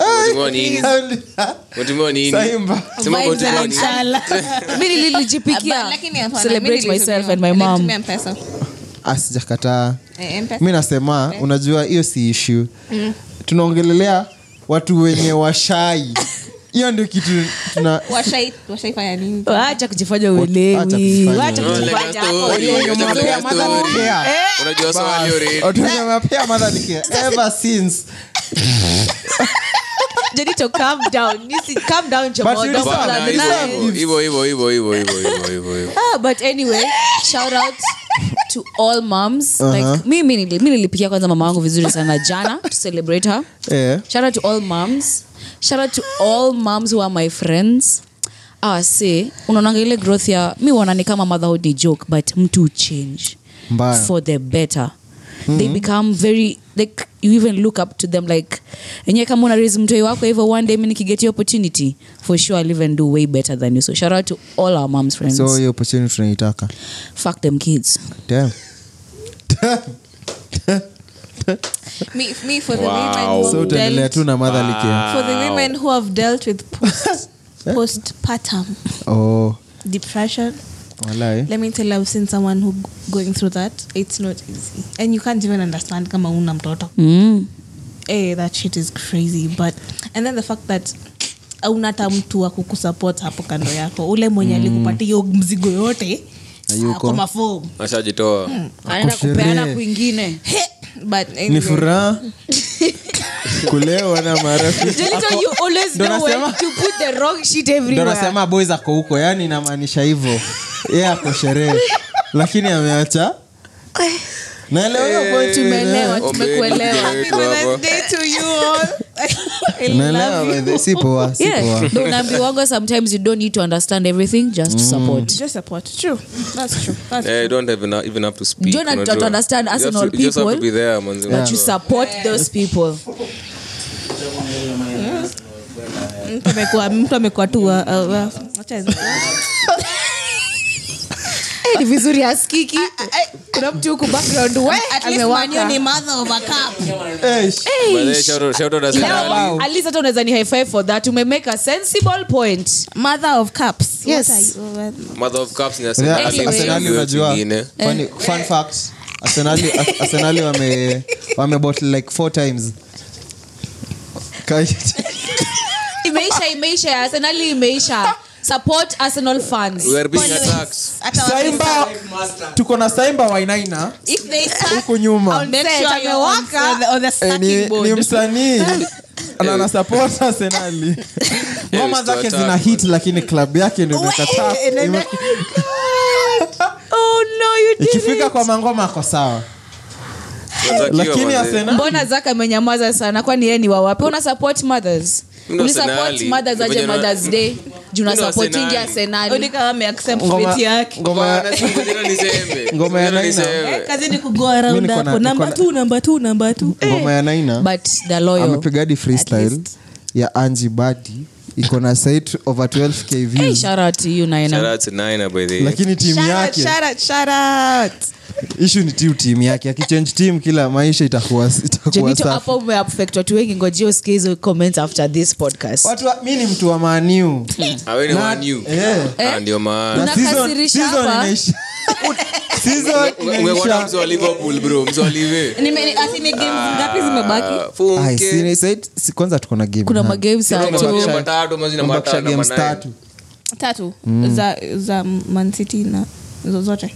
Speaker 5: Umetumiwa nini? Umetumiwa nini?
Speaker 2: Saimba.
Speaker 5: Sema
Speaker 4: Vibes
Speaker 5: umetumiwa
Speaker 4: and
Speaker 5: nini?
Speaker 4: chala.
Speaker 3: Mi nilijipikia.
Speaker 4: But lakini hapana,
Speaker 3: Celebrate myself and my mom.
Speaker 4: Nilitumia mpesa
Speaker 2: Ah,
Speaker 4: asijakataa e,
Speaker 2: mi nasema e. unajua hiyo si ishu mm. tunaongelelea watu wenye washai. Hiyo ndio kitu tuna
Speaker 3: wacha kujifanya
Speaker 5: uelewiwatunyemapea madhanikea eh.
Speaker 3: ah, But anyway, shout out to all moms
Speaker 2: Uh-huh.
Speaker 3: like mi mi nilipikia kwanza mama wangu vizuri sana jana to celebrate her
Speaker 2: yeah.
Speaker 3: shout out to all moms shout out to all moms who are my friends ah say unaonanga ile growth ya mi wanani kama motherhood ni joke but mtu change
Speaker 2: Mbaya.
Speaker 3: for the better they become very like you even look up to them like enyewe kama una raise mtoi wako hivyo one day mi opportunity for sure I'll even do way better than you. So shout out to all our moms friends.
Speaker 2: So hiyo opportunity tunaitaka?
Speaker 3: Fuck them kids.
Speaker 2: Damn.
Speaker 4: me, me for the
Speaker 5: Wow.
Speaker 4: women who
Speaker 2: so
Speaker 4: dealt,
Speaker 2: tu na motherly care
Speaker 4: for the women who have dealt with post postpartum.
Speaker 2: Oh.
Speaker 4: Depression
Speaker 2: walai.
Speaker 4: let me tell you i've seen someone who going through that. It's not easy. And you can't even understand kama una mtoto.
Speaker 3: Mm.
Speaker 4: hey, that shit is crazy. But and then the fact that auna hata mtu wa kukusupport hapo kando yako. Ule mwenye alikupatia hiyo mzigo yote
Speaker 2: Hayuko.
Speaker 4: kwa mafom
Speaker 5: ashajitoa.
Speaker 3: Anaenda kupeana
Speaker 2: kwingine.
Speaker 3: Kwingine
Speaker 4: but
Speaker 2: ni furaha? Kulewa na marafiki.
Speaker 3: Jelito, you always
Speaker 2: Ndo
Speaker 3: know when
Speaker 2: nasema-
Speaker 3: to put the wrong shit
Speaker 2: ndo
Speaker 3: everywhere.
Speaker 2: nasema boys ako huko yani inamaanisha hivyo. Ye ako sherehe. Lakini ameacha. Naelewa
Speaker 4: all
Speaker 3: unaambiwaga sometimes you don't need to understand everything just support.
Speaker 4: Just support. True. That's true. That's
Speaker 5: you don't even, even have to speak.
Speaker 3: Jonah,
Speaker 5: unajua.
Speaker 3: to understand
Speaker 5: you just have to be there, manzi.
Speaker 3: but you support those people.
Speaker 4: Mtu amekuwa tu uh, uh, wacha-
Speaker 3: Eh, ni vizuri askiki kuna mtu huku background we.
Speaker 2: Eh,
Speaker 3: unaweza ni hifi for that. Umemake a sensible point.
Speaker 4: Mother of cups.
Speaker 3: Yes.
Speaker 4: What are you-
Speaker 5: Mother of Cups ni.
Speaker 2: Arsenali unajua. fun fact Arsenali Arsenali wame wamebot like four times.
Speaker 3: Imeisha imeisha. Arsenali imeisha support arsenal fans.
Speaker 5: We being attacked.
Speaker 2: saimba tuko na saimba wainaina.
Speaker 4: If
Speaker 2: huku nyuma.
Speaker 4: make
Speaker 3: set,
Speaker 4: sure you're on,
Speaker 3: amewaka.
Speaker 4: on the, on the
Speaker 2: Eh, msanii. Na support arsenali ngoma zake zina hit lakini club yake ndio imekataa.
Speaker 3: oh no you did
Speaker 2: ikifika kwa mangoma ako sawa. Lakini arsenal
Speaker 3: mbona zaka amenyamaza sana? Kwani yeye ni wawapi una support mothers
Speaker 5: Mimi
Speaker 3: uli
Speaker 5: Arsenali.
Speaker 3: support mothers aje mothers day. Juu na
Speaker 5: Mimi
Speaker 3: supporting
Speaker 5: Arsenali.
Speaker 3: arsenali
Speaker 4: Oni kama ameaccept
Speaker 2: ngoma
Speaker 4: fate yake.
Speaker 2: ngoma ya- Naina.
Speaker 4: Eh,
Speaker 2: amepiga hadi freestyle ya anji badi iko na site over 12k
Speaker 3: hey,
Speaker 2: views
Speaker 3: shout out to you
Speaker 5: Shout out to Naina, by the way.
Speaker 2: lakini timu
Speaker 4: Shout out,
Speaker 2: yake
Speaker 4: shout out, shout out.
Speaker 2: ishu ni tiu timu yake akichange tim kila maisha itakuwa itakuwa
Speaker 3: jenito
Speaker 2: safi
Speaker 3: hapo umeaffect watu wengi ngojia usikie hizo comments after this podcast
Speaker 2: watu wa- mi ni mtu wa maniu
Speaker 5: Ah, wewe ni Man U. Ah, ndio maana.
Speaker 3: Unakasirisha hapa.
Speaker 2: kwanza tuko na game
Speaker 3: kuna
Speaker 2: na-
Speaker 3: tatu.
Speaker 2: Tatu.
Speaker 4: Za za mancity na zozote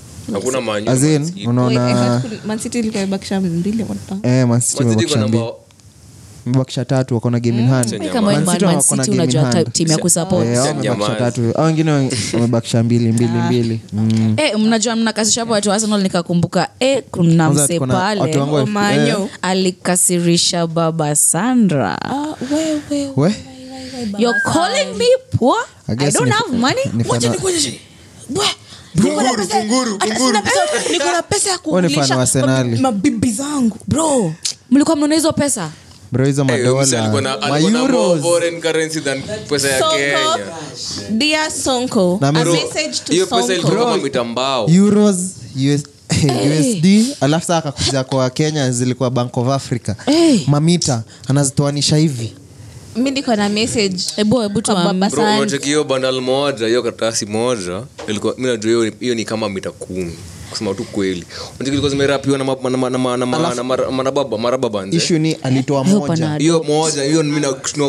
Speaker 2: unaona
Speaker 4: mancity ilikuwa imebakisha mbili wata-
Speaker 2: eh, Man City
Speaker 5: Man City iko
Speaker 2: wamebakisha mbili wamebakisha tatu wako na game in hand.
Speaker 3: Kusupport.
Speaker 2: Eh, wamebakisha tatu. Hao wengine wamebakisha mbili mbili mbili. Mm.
Speaker 3: Eh, mnajua mnakasisha hapo watu wa Arsenal nikakumbuka eh, kuna mse pale
Speaker 2: eh,
Speaker 3: alikasirisha baba Sandra.
Speaker 4: Ah, we- we-
Speaker 2: we
Speaker 3: You're calling me poor?
Speaker 2: I
Speaker 3: I don't have money?
Speaker 4: Wacha nikuonyeshe. Niko na pesa- ya kulisha mabibi zangu.
Speaker 3: Bro, mlikuwa mnaona hizo pesa?
Speaker 2: Bro hizo
Speaker 5: Eh,
Speaker 2: alafu saa akakuja kwa kenya zilikuwa bank of africa.
Speaker 3: Hey.
Speaker 2: mamita anazitoanisha hivi.
Speaker 4: Mi niko na message.
Speaker 3: Ebu ebu
Speaker 4: kwa baba
Speaker 5: Bro,
Speaker 4: Sand.
Speaker 5: unacheki hiyo bandal moja hiyo karatasi moja ilikuwa mi najua hiyo ni kama mita kumi kusema tu kweli. Unacheki ilikuwa zimerapiwa na marababa marababa
Speaker 2: ishu ni alitoa moja.
Speaker 5: hiyo moja hiyo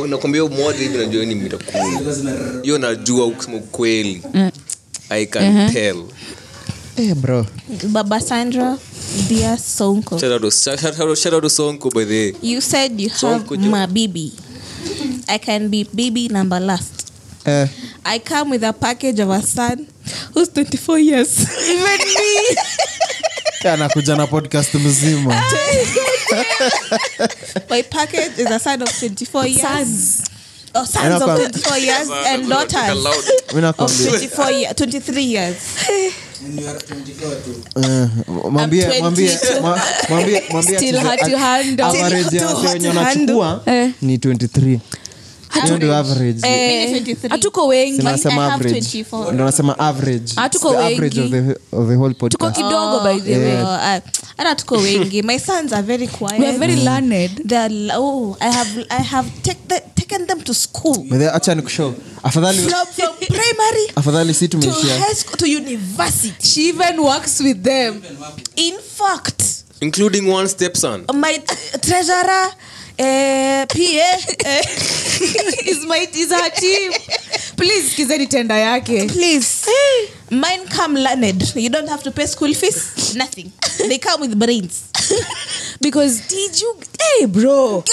Speaker 5: nakwambia hiyo moja hivi najua hiyo ni mita kumi hiyo najua kusema ukweli i can tell.
Speaker 2: Hey, bro.
Speaker 4: Baba sandra dear sonko.
Speaker 5: Shout out to- shout out- shout out to Sonko by the way.
Speaker 4: you said you have
Speaker 5: jo-
Speaker 4: my bibi i can be bibi number last.
Speaker 2: Eh,
Speaker 4: i come with a package of a son who's 24 years even me
Speaker 2: anakuja na podcast mzima
Speaker 4: My package is a son of 24 years.
Speaker 3: Sons.
Speaker 4: Oh, sons
Speaker 2: Ena
Speaker 4: of
Speaker 2: kwa-
Speaker 4: 24 years and daughters
Speaker 2: mi
Speaker 4: of
Speaker 2: nakwambia
Speaker 4: 24 years, 23 years.
Speaker 2: eh, mwambie
Speaker 4: I'm
Speaker 2: mwambie
Speaker 4: 22.
Speaker 2: mwa- mwambie mwambie
Speaker 3: Still
Speaker 2: ati-
Speaker 3: hard to handle.
Speaker 2: average ya
Speaker 4: Too
Speaker 2: wase
Speaker 4: hard
Speaker 2: wenye
Speaker 4: to
Speaker 2: wanachukua
Speaker 3: Eh.
Speaker 2: ni 23 hiyo ndio average.
Speaker 3: Eh,
Speaker 4: Mimi 23.
Speaker 3: hatuko wengi.
Speaker 2: Nasema average.
Speaker 4: 24.
Speaker 2: ndio nasema average. It's
Speaker 3: tuko
Speaker 2: the average of the, of the whole
Speaker 3: tuko
Speaker 2: podcast.
Speaker 3: kidogo by the way.
Speaker 4: Oh, uh, hata tuko wengi. My sons are very quiet.
Speaker 3: We are very learned.
Speaker 4: They're, oh, I have I have take the, taken them to school.
Speaker 2: Acha nikushow. Afadhali
Speaker 4: from, primary
Speaker 2: afadhali si
Speaker 4: to
Speaker 2: tumeishia.
Speaker 4: high school to university.
Speaker 3: she even works with them.
Speaker 4: In fact,
Speaker 5: including one stepson.
Speaker 4: my treasurer, uh, PA, uh,
Speaker 3: is my is her team please skizeni tenda yake
Speaker 4: please. Mine come learned. You don't have to pay school fees. Nothing. They come with brains.
Speaker 3: because did you hey bro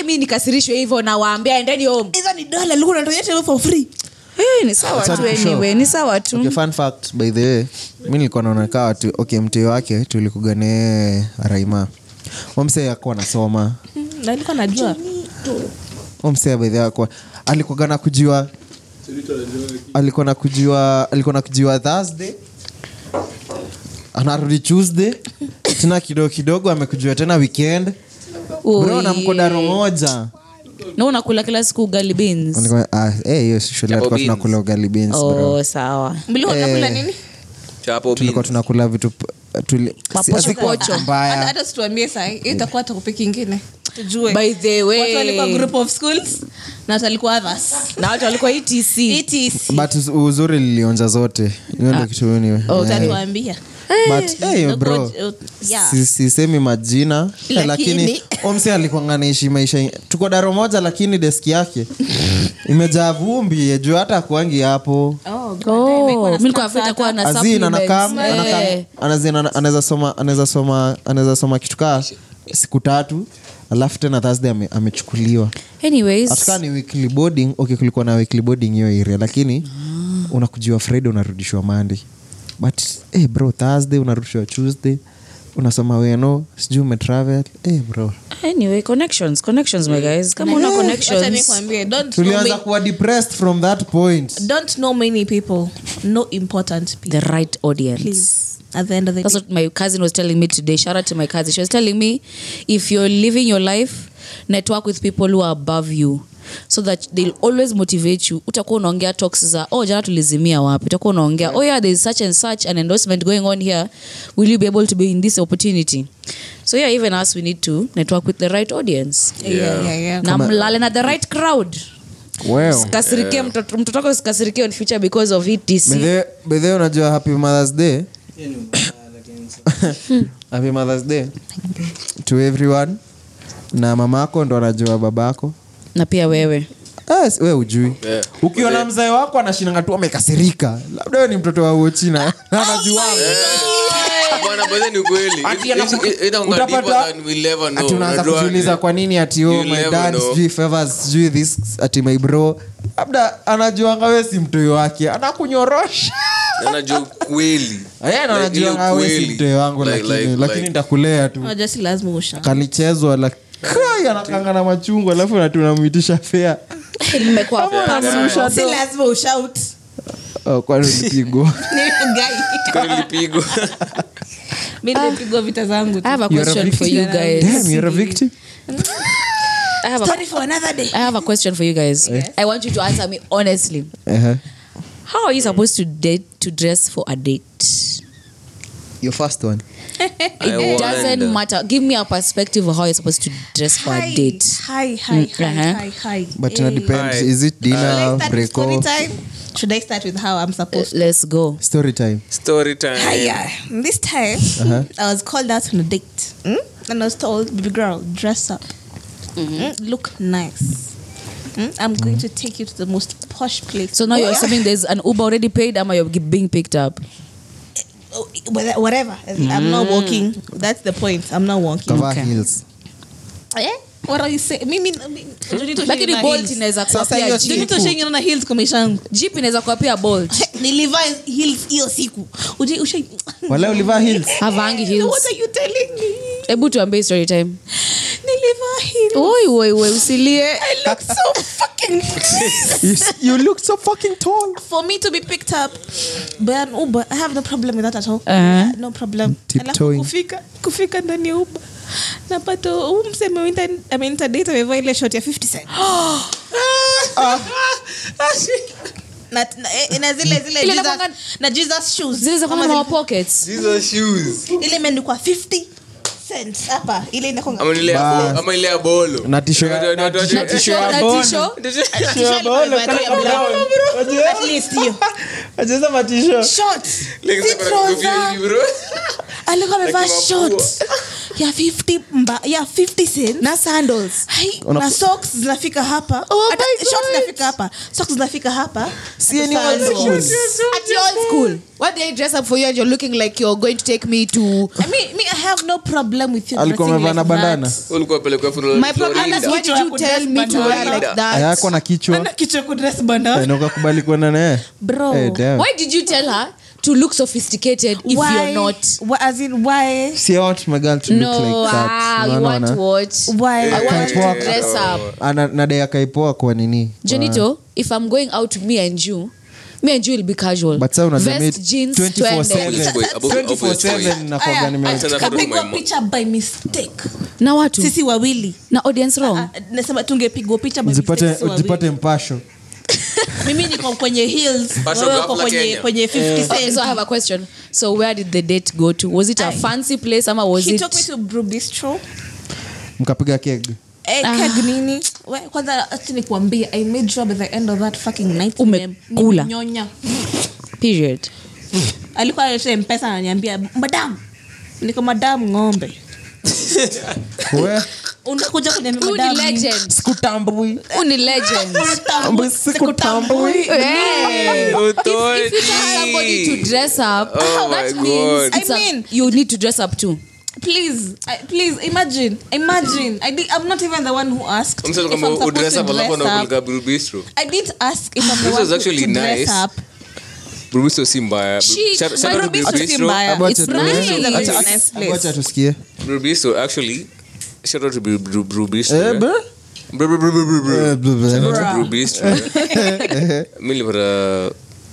Speaker 3: i mean nikasirishwe hivyo nawaambia endeni home
Speaker 4: Hizo ni dola ulikuwa unatuonyesha for free.
Speaker 3: hey, ni sawa tu anyway ni sawa tu
Speaker 2: okay, fun fact by the way mi nilikuwa okay mteo wake tulikuganee raima omse akuwa nasoma
Speaker 4: Na nilikuwa najua.
Speaker 2: omse akuwa na kujua alikuwa na kujua alikuwa na kujua thursday. Anarudi tuesday. Tena kidogo kidogo amekujua tena weekend. Bro na mko daro moja.
Speaker 3: Na unakula kila siku ugali beans?
Speaker 2: Ah, eh, hiyo shule tulikuwa tunakula ugali beans bro.
Speaker 3: Oh sawa.
Speaker 4: Mlikuwa mnakula nini?
Speaker 2: tulikuwa tunakula vitu
Speaker 4: Hata- situambie sahi hii. Itakuwa topic ingine.
Speaker 3: By the way.
Speaker 4: walikuwa group of schools na watu walikuwa others.
Speaker 3: Na watu walikuwa etc
Speaker 4: etc
Speaker 2: but uzuri lilionja zote. Hiyo ndio kitu
Speaker 4: utatuambia
Speaker 2: but hey, bro.
Speaker 4: Yeah.
Speaker 2: Sisemi majina
Speaker 4: Lakini-
Speaker 2: lakini omse naishi maisha tuko daro moja lakini deski yake imejaa vumbi juu hata akuangi hapo.
Speaker 4: Oh, God,
Speaker 3: Oh. Eh.
Speaker 2: anaweza soma anaweza soma anaweza soma kitu kaa siku tatu alafu tena thursday ame- amechukuliwa. Hatukaa ni weekly boarding okay kulikuwa na weekly boarding hiyo area lakini unakujiwa friday unarudishwa monday but hey bro thursday unarudishwa tuesday unasoma weno sijui umetravel. Hey bro.
Speaker 3: Anyway connections connections my guys. Kama una connections.
Speaker 2: tulianza
Speaker 4: ma-
Speaker 2: kuwa depressed from that point.
Speaker 4: Don't know many people no important people.
Speaker 3: The right audience.
Speaker 4: Please at the end of the
Speaker 3: That's
Speaker 4: day.
Speaker 3: what my cousin was telling me today. Shout out to my cousin. She was telling me if you're living your life, network with people who are above you so that they'll always motivate you. Utakuwa unaongea talks za oh jana tulizimia wapi? Utakuwa unaongea oh yeah there's such and such an endorsement going on here. Will you be able to be in this opportunity? So yeah even us we need to network with the right audience.
Speaker 4: Yeah, yeah, yeah.
Speaker 3: na mlale na the right crowd.
Speaker 2: Well.
Speaker 3: Kasirikie mtoto mtoto wako usikasirikie in future because of etc
Speaker 2: bedhe unajua happy mothers day? Happy mothers day to everyone. Na mamako ndo anajua babako
Speaker 3: na pia wewe.
Speaker 2: Yes, we ujui
Speaker 5: Yeah.
Speaker 2: ukiona mzae wako anashinanga tu amekasirika labda we ni mtoto wa uochina anajuanga
Speaker 5: Bwana, bwana ni ukweli.
Speaker 2: Ati
Speaker 5: It-
Speaker 2: anaku-
Speaker 5: it- it- inakuwa
Speaker 2: utapata-
Speaker 5: deeper than we'll ever know.
Speaker 2: ati unaanza
Speaker 5: Unajua,
Speaker 2: kujiuliza kwa nini ati oh, my dad sijui favors sijui this ati my bro. Labda anajuanga we si mtoyo wake anakunyorosha.
Speaker 5: Anajua kweli.
Speaker 2: Anajuanga we si mtoyo wangu lakini nitakulea tu. Kalichezwa la kai anakanga na machungwa alafu natunamwitisha fea
Speaker 4: lazima ushout
Speaker 2: oh, kwani ulipigwa
Speaker 4: Ni guy.
Speaker 5: Kwani nilipigwa
Speaker 4: mi nimepigwa vita zangu tu.
Speaker 3: I have a
Speaker 2: You're a
Speaker 3: question for you
Speaker 4: victim.
Speaker 3: guys.
Speaker 2: Damn, you're a victim
Speaker 3: I have a,
Speaker 4: Story for another day.
Speaker 3: I have a question for you guys. I want you to answer me honestly.
Speaker 2: uh-huh.
Speaker 3: How are you supposed to date to dress for a date?
Speaker 2: Your first one
Speaker 3: It
Speaker 5: I
Speaker 3: doesn't
Speaker 5: wonder.
Speaker 3: matter. Give me a perspective of how you're supposed to dress for a date.
Speaker 4: hi, hi,
Speaker 3: Mm,
Speaker 4: hi,
Speaker 3: uh-huh.
Speaker 4: hi, hi.
Speaker 2: but ina
Speaker 4: Hey.
Speaker 2: depend
Speaker 5: Hi.
Speaker 2: is it dinner
Speaker 4: start with story time? Should I start with how I'm supposed to?
Speaker 3: Let's go.
Speaker 2: story time
Speaker 5: story time
Speaker 4: Hiya. This time, I was called out on a date. Mm? And I was told, baby girl, dress up. Mm, Look nice. Mm? I'm going to take you to the most posh place.
Speaker 3: So now you're
Speaker 4: Oh,
Speaker 3: assuming there's an Uber already paid, am you're being picked up?
Speaker 4: Oh, whether- Whatever. I'm not walking. That's the point. I'm not walking.
Speaker 2: cover
Speaker 3: Okay.
Speaker 2: heels
Speaker 4: Eh? What are you saying? Mimi- mimi- Jonito
Speaker 3: lakini
Speaker 4: Shane na
Speaker 3: bolt
Speaker 4: heels.
Speaker 3: inaweza kuwa
Speaker 2: Sasa
Speaker 3: pia
Speaker 2: hiyo
Speaker 3: jeep.
Speaker 4: Jonito Shane na heels kwa maisha yangu
Speaker 3: jeep inaweza kuwa bolt
Speaker 4: nilivaa heels hiyo siku
Speaker 2: wala ulivaa heels
Speaker 3: havangi
Speaker 4: What are you telling me?
Speaker 3: hebu tuambie story time
Speaker 4: Nilivaa heels.
Speaker 3: oi oi oi usilie
Speaker 4: I look so fucking
Speaker 2: you, you look so fucking tall
Speaker 4: for me to be picked up by an Uber, I have no problem with that at all. No problem.
Speaker 2: Tiptoeing.
Speaker 4: Kufika kufika ndani ya Uber napata huu mseme ameinta- date amevaa ile shot ya 50 cent. na, na, eh, na zile zile
Speaker 3: Ile
Speaker 4: Jesus,
Speaker 3: inakuanga-
Speaker 4: na Jesus shoes.
Speaker 3: Zile za na pockets.
Speaker 5: Jesus shoes.
Speaker 4: ile imeandikwa 50 cents hapa ile inakuanga
Speaker 5: Ama ile ya
Speaker 2: Bas.
Speaker 5: ama ile ya bolo.
Speaker 2: na tisho
Speaker 5: Watu- watu- watu-
Speaker 3: na tisho na tisho
Speaker 4: T-shirt imevaa tu ya brown. At least hiyo.
Speaker 2: acheza matisho
Speaker 4: Shorts.
Speaker 5: Like,
Speaker 4: Si
Speaker 5: kuna kofia hivi, bro.
Speaker 4: alikuwa amevaa
Speaker 5: Lakini
Speaker 4: shorts ya 50 mba, ya 50 cents
Speaker 3: na sandals
Speaker 4: Hai,
Speaker 2: Una-
Speaker 4: na socks zinafika hapa
Speaker 3: Oh
Speaker 4: Hata
Speaker 3: my
Speaker 4: shorts
Speaker 3: God.
Speaker 4: zinafika hapa socks zinafika hapa
Speaker 2: Si
Speaker 4: Hata
Speaker 2: old
Speaker 4: sandals.
Speaker 2: school.
Speaker 3: at your school what they dress up for you and you're looking like you're going to take me to
Speaker 4: I mean, me, I have no problem with you dressing like that.
Speaker 5: bandana.
Speaker 4: My problem is
Speaker 3: why did you tell me to wear like that.
Speaker 2: Ayako na kichwa.
Speaker 4: Ana kichwa kudress banda
Speaker 2: na ukakubali kwenda naye.
Speaker 4: Bro.
Speaker 2: Eh, damn.
Speaker 3: why did you tell her to look sophisticated if
Speaker 4: why,
Speaker 3: you're not?
Speaker 4: Why, as in why?
Speaker 2: See, I want my girl to look
Speaker 3: no
Speaker 2: like that.
Speaker 3: ah, you
Speaker 2: Unaona?
Speaker 3: want what?
Speaker 4: Why?
Speaker 3: I want you to dress up.
Speaker 2: Ana- nadai akaipoa kwa nini?
Speaker 3: Jonito, if I'm going out with me and you, me and you will be casual.
Speaker 2: But sasa unajua
Speaker 3: Vest, jeans,
Speaker 2: 24/7.
Speaker 3: twende.
Speaker 5: Boy, abo- abo-
Speaker 2: 24/7 nakuwaga nime-
Speaker 4: aya,
Speaker 5: Sasa
Speaker 4: kapigwa
Speaker 5: my
Speaker 4: picha by mistake
Speaker 3: na watu
Speaker 4: sisi wawili
Speaker 3: na audience wrong
Speaker 4: Ah, nasema tungepigwa picha by mistake sisi wawili.
Speaker 2: zipate mpasho
Speaker 4: mimi niko kwenye heels
Speaker 5: Passion
Speaker 4: wewe uko
Speaker 5: ghafla
Speaker 4: kwenye
Speaker 5: Kenya.
Speaker 4: kwenye 50
Speaker 3: Okay,
Speaker 4: cent
Speaker 3: so I have a question. So where did the date go to? Was it a
Speaker 4: Aye.
Speaker 3: fancy place ama was
Speaker 4: he
Speaker 3: it
Speaker 4: took me to brew bistro
Speaker 2: mkapiga keg
Speaker 4: Eh, keg kwanza acha i made sure by the end of that fucking night
Speaker 3: Umekula.
Speaker 4: nyonya
Speaker 3: period?
Speaker 4: alikuwa analeta mpesa ananiambia madam niko madam ng'ombe. Unakuja
Speaker 3: you need to dress up too.
Speaker 4: Please I, please imagine imagine I did, i'm not even the one who asked if I'm supposed to dress up. i didn't ask if i'm the one
Speaker 5: was actually
Speaker 4: to dress
Speaker 5: nice.
Speaker 4: up
Speaker 5: Brew si mbaya.
Speaker 3: She-
Speaker 5: Shout- shout
Speaker 3: my
Speaker 5: out to
Speaker 3: Brew
Speaker 5: Brew
Speaker 3: Bistro
Speaker 4: si
Speaker 5: Bistro.
Speaker 4: mbaya.
Speaker 2: Acha
Speaker 3: It's
Speaker 2: tu-
Speaker 3: nice.
Speaker 4: Acha-
Speaker 3: It's a
Speaker 4: acha-
Speaker 3: nice place.
Speaker 2: wacha tusikie
Speaker 5: Brew actually, shout out to
Speaker 2: eh.
Speaker 5: mi nilipata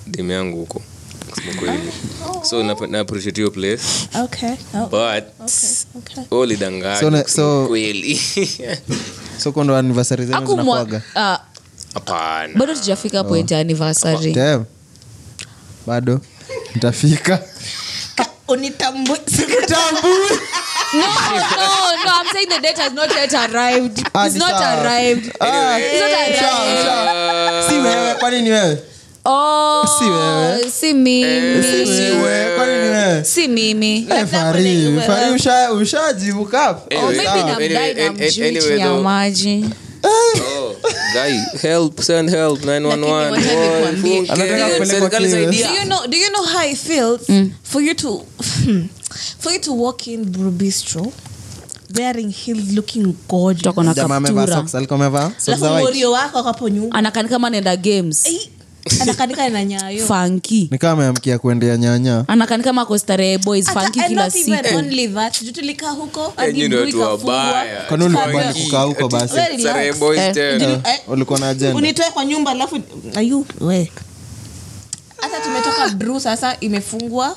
Speaker 5: dem yangu huko kusema kweli. So nap- na appreciate hiyo place.
Speaker 4: Okay. Oh,
Speaker 5: but
Speaker 4: okay
Speaker 5: wewe ulidanganya
Speaker 2: So na-
Speaker 5: kusema
Speaker 2: so-
Speaker 5: kweli.
Speaker 2: So kondo anniversary zenu
Speaker 3: Hakumwa-
Speaker 2: zinakuaga
Speaker 3: ah, bado tujafika point ya anniversary.
Speaker 2: Damn. bado. Ntafika
Speaker 4: unitambue
Speaker 3: no, no, no. I'm saying the date has not yet arrived. It's not arrived. It's not arrived.
Speaker 2: si wewe kwani ni wewe
Speaker 3: Oh,
Speaker 2: Si wewe.
Speaker 3: si mimi.
Speaker 2: si wewe kwani wewe
Speaker 3: Si mimi.
Speaker 2: Eh, fari fari usha- ushajibu kap
Speaker 5: Anyway,
Speaker 3: Oh, maybe
Speaker 5: sawa.
Speaker 3: namdai na
Speaker 5: an- an-
Speaker 3: mjui ya maji.
Speaker 5: Oh, guy, help, send help, 911.
Speaker 4: Lakini wacha
Speaker 5: Boy,
Speaker 4: nikwambie.
Speaker 5: funke.
Speaker 2: Anataka kupelekwa
Speaker 5: Serikali
Speaker 4: do you know do you know how it feels for you to for you to walk in Brew Bistro wearing heels looking gorgeous
Speaker 2: jamaa amevaa socks alikuwa amevaa socks za white
Speaker 4: morio wako akapo nyuma
Speaker 3: anakani kama anaenda games
Speaker 4: Eh, anakanika na
Speaker 3: fanki
Speaker 2: ni ameamkia kuendea nyanya.
Speaker 3: Anakani kama ako starehe boys fanki kila
Speaker 4: huko
Speaker 5: Eh.
Speaker 2: Kwani ulikubali kukaa huko basi?
Speaker 3: Eh.
Speaker 5: tena.
Speaker 2: Ulikuwa na agenda.
Speaker 4: unitoe kwa nyumba alafu ayu we. Hata tumetoka bru sasa imefungwa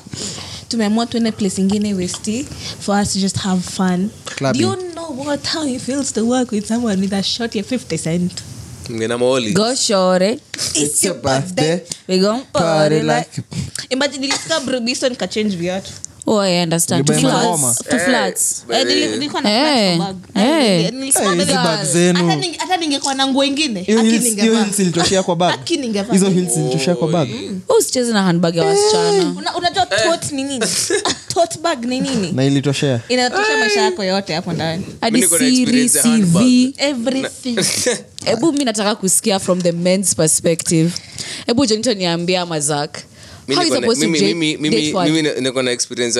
Speaker 4: tumeamua tuende place ingine westi for us to just have fun.
Speaker 2: Clubbing.
Speaker 4: do you know what how it feels to work with someone with a shot ya 50 cent
Speaker 5: Mngena maoli.
Speaker 3: go shore
Speaker 4: it's
Speaker 2: your birthday.
Speaker 3: we gon
Speaker 2: Party
Speaker 3: party like
Speaker 2: like
Speaker 4: imagine nilifika brubiso nikachange viatu
Speaker 3: oh i understand. To
Speaker 2: Ulibuy
Speaker 3: flats.
Speaker 2: Ngoma?
Speaker 3: to flats.
Speaker 4: Eh, nili- nilikuwa na
Speaker 3: Eh,
Speaker 4: flats kwa bag.
Speaker 3: eh.
Speaker 4: Eh, nilisema
Speaker 2: Eh, hizi
Speaker 4: baby,
Speaker 2: bag. Zenu.
Speaker 4: hata ninge- hata ningekuwa na nguo ingine
Speaker 2: hiyo
Speaker 4: aki
Speaker 2: heels- hiyo
Speaker 4: ningevaa.
Speaker 2: heels ilitoshea kwa bag.
Speaker 4: Aki ningevaa.
Speaker 2: hizo heels ilitoshea kwa bag.
Speaker 3: Usicheze na handbag ya wasichana.
Speaker 4: Una- unajua tote ni nini? Tote bag ni nini?
Speaker 2: Na ilitoshea.
Speaker 4: Inatosha maisha yako yote hapo ndani.
Speaker 3: Hadi
Speaker 5: niko na
Speaker 3: siri
Speaker 5: experience ya
Speaker 3: cv
Speaker 5: handbag.
Speaker 4: everything.
Speaker 3: Hebu mi nataka kusikia from the men's perspective. Hebu jonito niambia mazak
Speaker 5: niko na- experience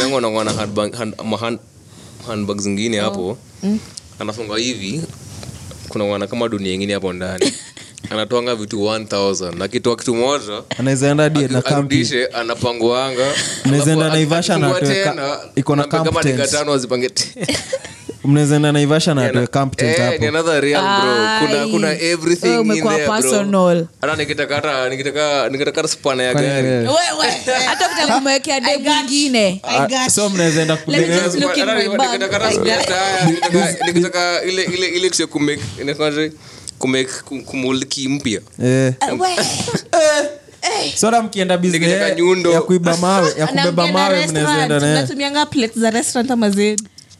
Speaker 5: yangu- anakuwa na handbag- zingine hapo. Anafunga hivi kuna wana kama dunia ingine hapo ndani. Anatoanga vitu 1000 akitoa kitu moja
Speaker 2: anaweza enda hadi na
Speaker 5: aki-
Speaker 2: kampi
Speaker 5: arudishe anapanguanga. Anawezaenda
Speaker 2: Naivasha na
Speaker 5: akifungua
Speaker 2: atoe ka-
Speaker 5: tena,
Speaker 2: iko na
Speaker 5: kama
Speaker 2: tent.
Speaker 5: azipange te-
Speaker 2: mnaweza enda naivasha na atoe
Speaker 5: Eh,
Speaker 2: camp tent
Speaker 5: ni
Speaker 2: hapo.
Speaker 5: another real bro. Kuna-
Speaker 3: Ai.
Speaker 5: kuna everything
Speaker 3: Wewe
Speaker 5: in
Speaker 3: umekuwa personal.
Speaker 5: nikitaka hata nikitaka nikitaka hata spana ya gari.
Speaker 2: wewe-
Speaker 3: hata ukitaka kumwekea de mwingine
Speaker 2: Ah, so mnaweza
Speaker 4: Let me just look in my bag.
Speaker 5: nikitaka hata spare tire, nikitaka- nikitaka ile ile ile kitu ya kumake inaitwaje? kumake kum- kumuliki mpya.
Speaker 2: Eh. sora mkienda business
Speaker 5: Nikitaka nyundo.
Speaker 2: ya kuiba mawe ya
Speaker 4: Na
Speaker 2: kubeba
Speaker 4: mkienda
Speaker 2: mawe mnaweza enda
Speaker 4: restaurant,
Speaker 2: naye.
Speaker 4: mnatumianga plates za restaurant ama zenu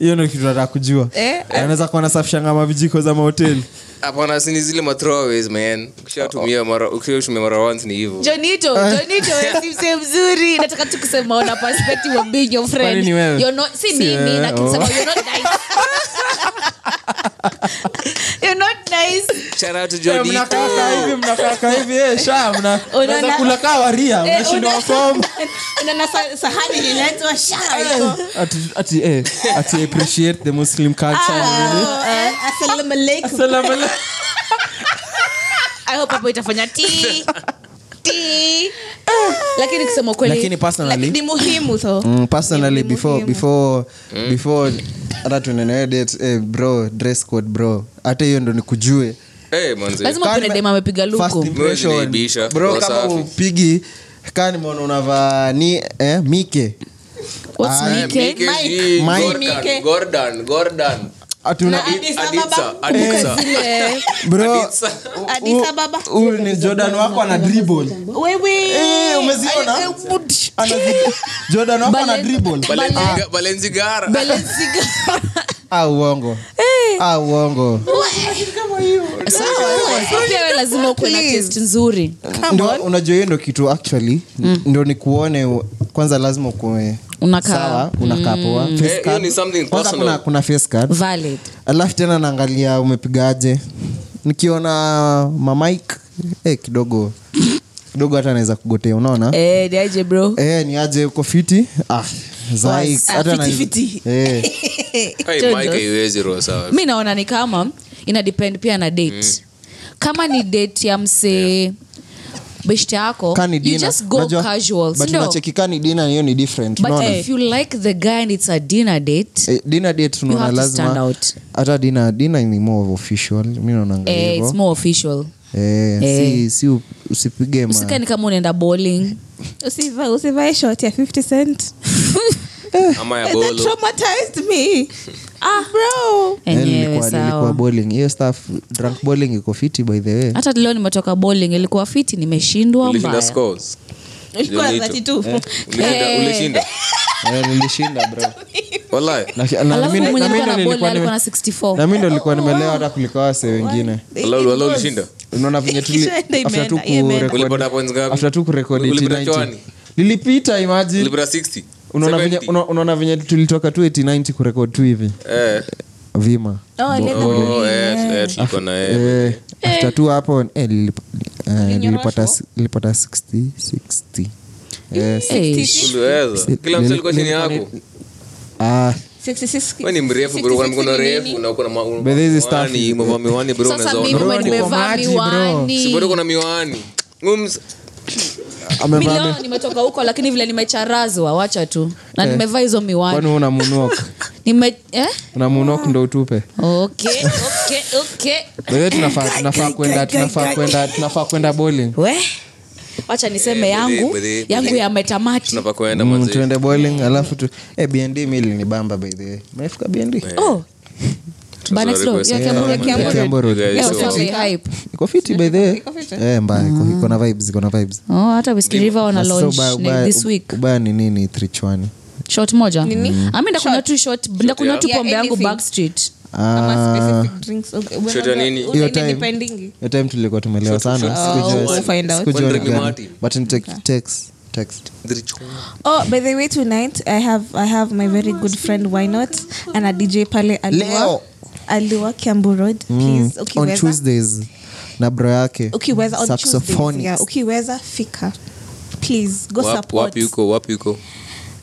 Speaker 5: hiyo
Speaker 2: ndo kitu nataka kujua.
Speaker 4: Eh,
Speaker 2: anaweza kuwa nasafishanga vijiko za mahoteli.
Speaker 5: Hapana sini zile mathrowaways man. Ukishatumia mara ukishatumia mara once ni hivyo.
Speaker 3: Jonito jonito si msee mzuri. Nataka tu kusema ona perspective of being your friend.
Speaker 2: Kwani ni wewe?
Speaker 3: You're not, si
Speaker 2: Si
Speaker 3: mimi na kusema you're not nice you're not nice
Speaker 5: shout out to
Speaker 2: Eh, mnakaka hivi eh, sha mna-
Speaker 4: Unaona-
Speaker 2: mnaweza kula kaa waria mnashindwa
Speaker 4: una-
Speaker 2: fomu
Speaker 4: unaona sa- sahani inaitwa shaa iko.
Speaker 2: ati ati eh, ati appreciate the muslim culture really.
Speaker 4: Assalamu alaikum.
Speaker 2: Assalamu alaikum.
Speaker 3: i hope hapo itafanya ti ti lakini kusema
Speaker 4: kwelini muhimu so.
Speaker 2: Mm, personally
Speaker 4: Ni
Speaker 2: before
Speaker 4: muhimu.
Speaker 2: before before hata tunenewe date eh, bro dress code bro. Hata hiyo ndo nikujue.
Speaker 5: Eh,
Speaker 3: lazima amepiga
Speaker 2: kama upigi kaa nimeona unavaa ni eh, mike?
Speaker 3: What's Mike?
Speaker 5: Mike
Speaker 4: Mike.
Speaker 2: Mike.
Speaker 5: Gordon, Gordon,
Speaker 2: Ni jordan wako ana dribble.
Speaker 4: Wewe.
Speaker 2: Eh, umeziona? Wako ana dribble.
Speaker 5: Balenziga- Balenzigara.
Speaker 3: Balenciaga.
Speaker 2: uongo. Uongo.
Speaker 3: Sawa, so pia wewe lazima ukuwe na taste nzuri.
Speaker 2: Unajua hiyo ndo kitu actually. Ndo nikuone kwanza lazima ukuwe
Speaker 3: Unakaa.
Speaker 2: unakaa poa. Face
Speaker 5: Eh, hiyo
Speaker 2: card.
Speaker 5: ni something
Speaker 2: Kwanza
Speaker 5: personal.
Speaker 2: kuna, kuna face card.
Speaker 3: Valid.
Speaker 2: Alafu tena naangalia umepigaje. Nikiona mamik hey, kidogo. Kidogo hata naweza kugotea unaona?
Speaker 3: Eh niaje bro?
Speaker 2: Eh, ni aje uko fiti? Ah,
Speaker 4: Ah,
Speaker 2: eh,
Speaker 5: Hey, Mike haiwezi roho sawa.
Speaker 3: mi naona ni kama ina depend pia na date. Kama ni date ya msee beshte yako
Speaker 2: kani
Speaker 3: you just go casual
Speaker 2: dina hiyo ni different.
Speaker 3: But
Speaker 2: unaona?
Speaker 3: if you like the guy and it's a dinner date
Speaker 2: eh, dinner date tunaona
Speaker 3: have to stand
Speaker 2: lazima hata dina dina ni more of official mi naonanga
Speaker 3: eh, it's more official.
Speaker 2: Eh,
Speaker 3: Eh.
Speaker 2: si, si usipige
Speaker 3: usikani kama unaenda bowling.
Speaker 4: Usiva- usivae short ya 50 cent
Speaker 5: ama ya
Speaker 4: that
Speaker 5: bolo.
Speaker 4: traumatized me. Ah bro.
Speaker 2: Eh,
Speaker 3: enyewe
Speaker 2: nilikuwa- nilikuwa
Speaker 3: sawa
Speaker 2: bowling. Hiyo stuff drunk bowling iko fiti by the way.
Speaker 3: Hata leo nimetoka bowling ilikuwa fiti nimeshindwa
Speaker 5: ulishinda
Speaker 3: mbaya
Speaker 5: scores
Speaker 4: ilikuwa
Speaker 5: Jonito.
Speaker 4: 32
Speaker 5: Ulishinda-
Speaker 3: Eh.
Speaker 5: ulishinda?
Speaker 2: Eh, nilishinda bro.
Speaker 5: Wallahi.
Speaker 2: Na- na-
Speaker 3: alafu
Speaker 2: mi-
Speaker 3: mwenye
Speaker 2: na mi
Speaker 3: alikuwa
Speaker 2: ndo
Speaker 3: na
Speaker 2: nilikuwa
Speaker 3: alikuwa na 64
Speaker 2: na mi ndo nilikuwa nimelewa hata kuliko wase wengine.
Speaker 5: Wallahi, wallahi ulishinda?
Speaker 2: unaona venye tuli-
Speaker 4: Ikishaenda
Speaker 2: after tu
Speaker 4: imeenda.
Speaker 2: kurekodi-
Speaker 5: ulipata points ngapi?
Speaker 2: after tu kurekodi
Speaker 5: Ulipita
Speaker 2: 90.
Speaker 5: chwani?
Speaker 2: lilipita imagine.
Speaker 5: Ulipata 60
Speaker 2: unaona venye
Speaker 5: 70?
Speaker 2: una- unaona venye tulitoka tu 89 kurekod tu hivi.
Speaker 5: Eh.
Speaker 2: vima.
Speaker 4: Oh,
Speaker 5: Oh, eh, eh,
Speaker 2: eh, after tu hapo eh, nilipata 60 60 Eh,
Speaker 3: Eh,
Speaker 5: Uliweza. kila mtu alikuwa chini yako?
Speaker 2: ah.
Speaker 4: 66
Speaker 5: we ni mrefu bro. refu na uko na ma-
Speaker 2: But this is
Speaker 5: miwani, bro kuna
Speaker 3: mileo nimetoka huko lakini vile nimecharazwa wacha tu. Na nimevaa hizo
Speaker 2: kwani
Speaker 3: miwani nime eh?
Speaker 2: ndo utupe?
Speaker 3: Okay okay okay.
Speaker 2: Wewe tunafaa tunafaa kwenda tunafaa kwenda tunafaa kwenda bowling.
Speaker 3: We? Wacha niseme yangu.
Speaker 5: budhi.
Speaker 3: yangu yametamati
Speaker 5: tunafaa
Speaker 2: Mm, tuende bowling alafu tu eh bnd mili ni bamba by the way. Bnd
Speaker 3: oh. Yeah,
Speaker 2: Yeah,
Speaker 3: Kiambu-
Speaker 2: Kiambu. Road.
Speaker 5: You guys
Speaker 3: Yeah,
Speaker 5: so-
Speaker 3: so they hype.
Speaker 2: iko fiti by the way. Eh na vibes iko vibes.
Speaker 3: Oh, hata wana
Speaker 2: ubaya-
Speaker 3: ni-
Speaker 2: nini trichwani
Speaker 3: shot moja. Amenda kuna tu shot ndakunywa tu pombe yangu backstreet.
Speaker 4: Una-
Speaker 2: Hiyo time. tulikuwa tumelewa sana.
Speaker 4: Oh,
Speaker 2: text
Speaker 4: Oh, by the way, tonight I have I have my very good friend Why Not? And a DJ pale Aliwa.
Speaker 2: Leo.
Speaker 4: Aliwa Kiambu Road. Please,
Speaker 2: on tuesdays na bro yake
Speaker 4: Ukiweza on Tuesdays. Yeah, ukiweza fika. Please go
Speaker 5: Wap-
Speaker 4: support.
Speaker 5: wapi huko wapi huko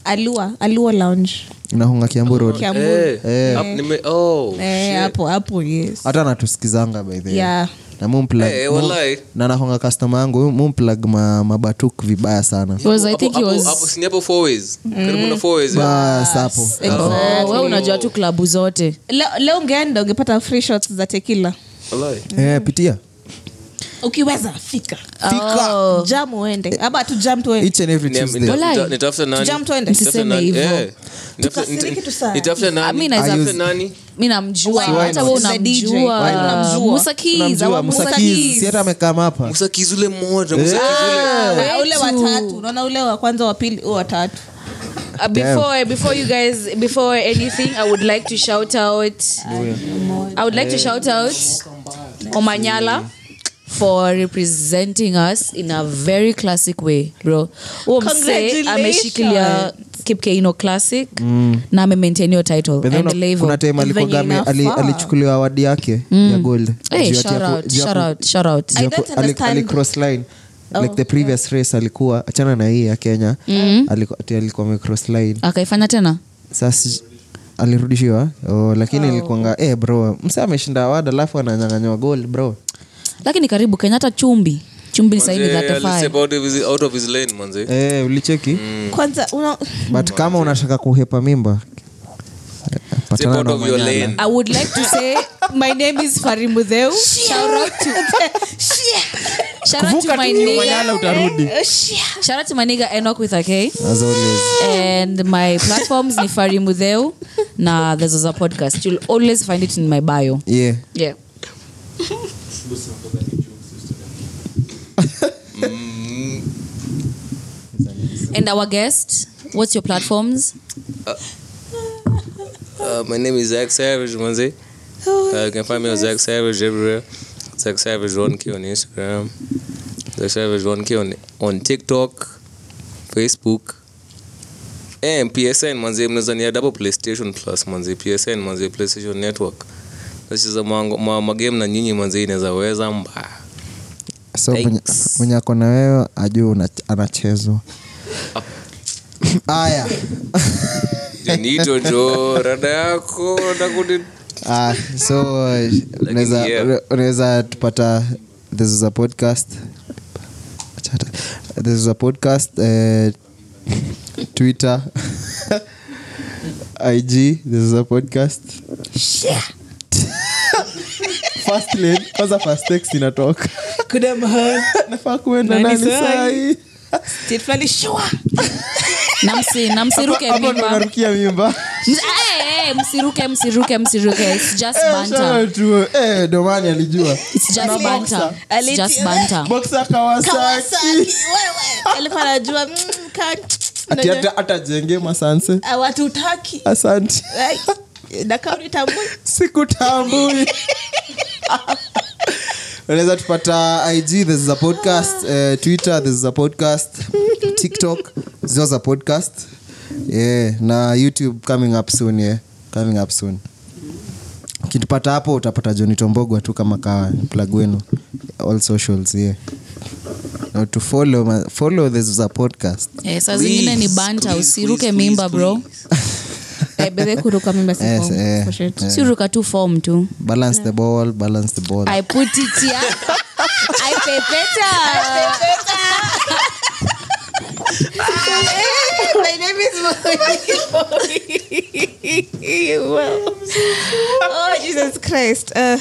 Speaker 4: Alua, Alua Lounge.
Speaker 2: inahunga kiamburodhapo road
Speaker 5: Eh, hapo nime- oh,
Speaker 4: Eh,
Speaker 5: shit.
Speaker 4: hapo hapo yes.
Speaker 2: hata anatusikizanga by the way.
Speaker 4: Yeah.
Speaker 2: Na mumplug
Speaker 5: Eh,
Speaker 2: na customer yangu mumplug ma, mabatuk vibaya sana.
Speaker 3: Was, I think he was
Speaker 5: hapo si ni hapo four ways. Karibu na four ways. Eh?
Speaker 2: bas hapo
Speaker 3: wewe unajua tu klabu zote.
Speaker 4: Leo, leo ungeenda ungepata free shots za tekila
Speaker 5: Walai.
Speaker 2: eh, pitia
Speaker 4: Ukiweza fika.
Speaker 2: fika.
Speaker 3: Oh.
Speaker 4: Jam uende. Ama? Tujam.
Speaker 5: Eh.
Speaker 3: Mi mi we
Speaker 4: Ah, ule
Speaker 3: Wetu.
Speaker 4: watatu unaona ule wa kwanza wa pili watatu
Speaker 3: Uh, before before you guys before anything i would like to shout out i would like to shout out omanyala for representing us in a very classic way bro. Huo msee ameshikilia kipkeino classic na amemaintain hiyo title.
Speaker 2: Kuna time alikuwa
Speaker 4: Venye
Speaker 2: ali- alichukuliwa awadi yake ya gold.
Speaker 3: Hey,
Speaker 2: Juu ati
Speaker 3: shout
Speaker 2: ako-
Speaker 3: out,
Speaker 2: juu
Speaker 3: shout
Speaker 2: ako-
Speaker 3: out, shout out.
Speaker 4: I don't
Speaker 2: ako- ali-
Speaker 4: understand.
Speaker 2: ali line. Like
Speaker 4: Oh,
Speaker 2: the previous race alikuwa achana na hii ya kenya. Alikuwa ati alikuwa amecross line.
Speaker 3: Akaifanya tena?
Speaker 2: Sasa alirudishiwa. Oh, lakini ilikuanga eh bro mse ameshinda awad alafu ananyanganywa gold bro
Speaker 3: lakini karibu kenya hata chumbi chumbi saini
Speaker 5: Manze,
Speaker 3: 35
Speaker 5: alisep out of his- out of his lane manze
Speaker 2: eh, ulicheki
Speaker 4: kwanza una,
Speaker 2: but kama unataka kuhepa mimba.
Speaker 3: I would like to say my name is Farimudeu. Shout out to Shout out to my nigga. Shout out to my nigga Enoch with a K.
Speaker 2: as always
Speaker 3: And my platforms ni Farimudeu na there's a podcast. You'll always find it in my bio.
Speaker 2: yeah
Speaker 3: Yeah. And our guest, what's your platforms?
Speaker 5: Uh, my name is Zach Savage, Monzi. Uh, you can find me on Zach Savage everywhere. Zach Savage 1K on Instagram. Zach Savage 1K on, on TikTok, Facebook. And PSN manze, mnazania ni double PlayStation Plus manze, PSN manze, PlayStation Network. Ma, magame na nyinyi manze, inawezaweza mbaya.
Speaker 2: so mwenye- ako na wewe ajuu anachezwa. Aya.
Speaker 5: Nito jo, rada yako
Speaker 2: Ah, so unaweza
Speaker 5: yeah.
Speaker 2: tupata this is a podcast. This is a podcast uh, twitter ig this is a podcast first lane kwanza first text inatoka. Nafaa kuenda
Speaker 4: Nani sahi?
Speaker 3: mimba.
Speaker 2: narukia mimba.
Speaker 3: Ms- eh, eh, msiruke msiruke msiruke.
Speaker 2: Eh, domani alijua.
Speaker 4: Mm,
Speaker 2: hata jenge masanse. Asante. Sikutambui unaweza tupata ig this is a podcast uh, twitter this is a podcast tiktok zio za podcast yeah na youtube coming up soon yeah coming up soon. Ukitupata hapo utapata joni tombogwa tu kama kawa plug wenu all socials yeah. Now to follow follow this is a podcast.
Speaker 3: Eh, saa zingine ni banta usiruke mimba bro
Speaker 4: bedhe kuruka mimba si
Speaker 2: Yes,
Speaker 4: form,
Speaker 2: eh,
Speaker 4: for sure.
Speaker 2: eh.
Speaker 3: tu form tu
Speaker 2: balance the ball balance the ball
Speaker 3: i put it here i pepeta
Speaker 4: My name is well. Oh, Jesus Christ. Uh,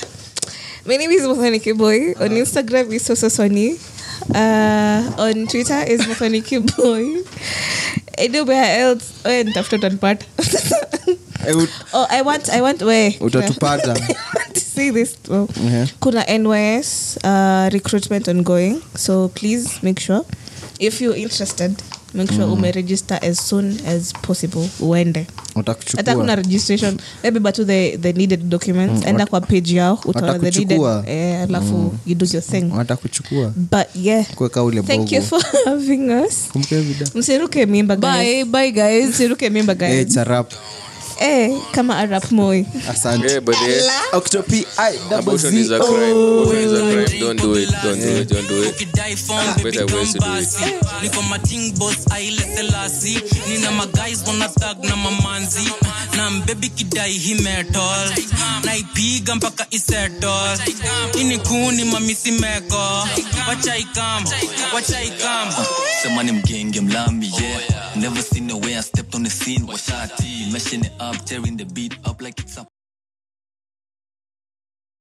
Speaker 4: my name is Mothaniki Boy. On Instagram is Soso Sony. Uh, on Twitter is Mothaniki Boy. Anywhere else, oh, after that part.
Speaker 2: Eh,
Speaker 4: oh, I want, I want,
Speaker 2: utatupata
Speaker 4: see this. Well,
Speaker 2: Yeah.
Speaker 4: Kuna NYS uh, recruitment ongoing. So please make sure if you're interested make sure umeregister as soon as possible uende. Hata kuna registration. Maybe but the, the needed documents. Enda kwa page yao utaona the needed eh, alafu you do your thing.
Speaker 2: Watakuchukua.
Speaker 4: But yeah.
Speaker 2: Kuweka ule
Speaker 4: thank you for having us. Msiruke mimba guys.
Speaker 3: bye bye guys.
Speaker 4: Msiruke mimba guys
Speaker 2: eh,
Speaker 4: kama arap moi
Speaker 2: asante
Speaker 5: Yeah, but eh,
Speaker 2: Octopi, I, double
Speaker 5: abortion
Speaker 2: Z.
Speaker 5: a crime. Abortion is a crime. Don't do it. Don't do it. Don't do it.
Speaker 6: ukidai
Speaker 5: better ways to do it.
Speaker 6: niko mating boss aile selasi nina maguys wana na mamanzi na mbebi kidai himetol naipiga mpaka isetol ini kuni mamisimeko wachaikam wachaikam
Speaker 7: Sema ni mgenge mlambi yeah Never seen a way I stepped on the scene. Washati Meshing it up, tearing the beat up like it's a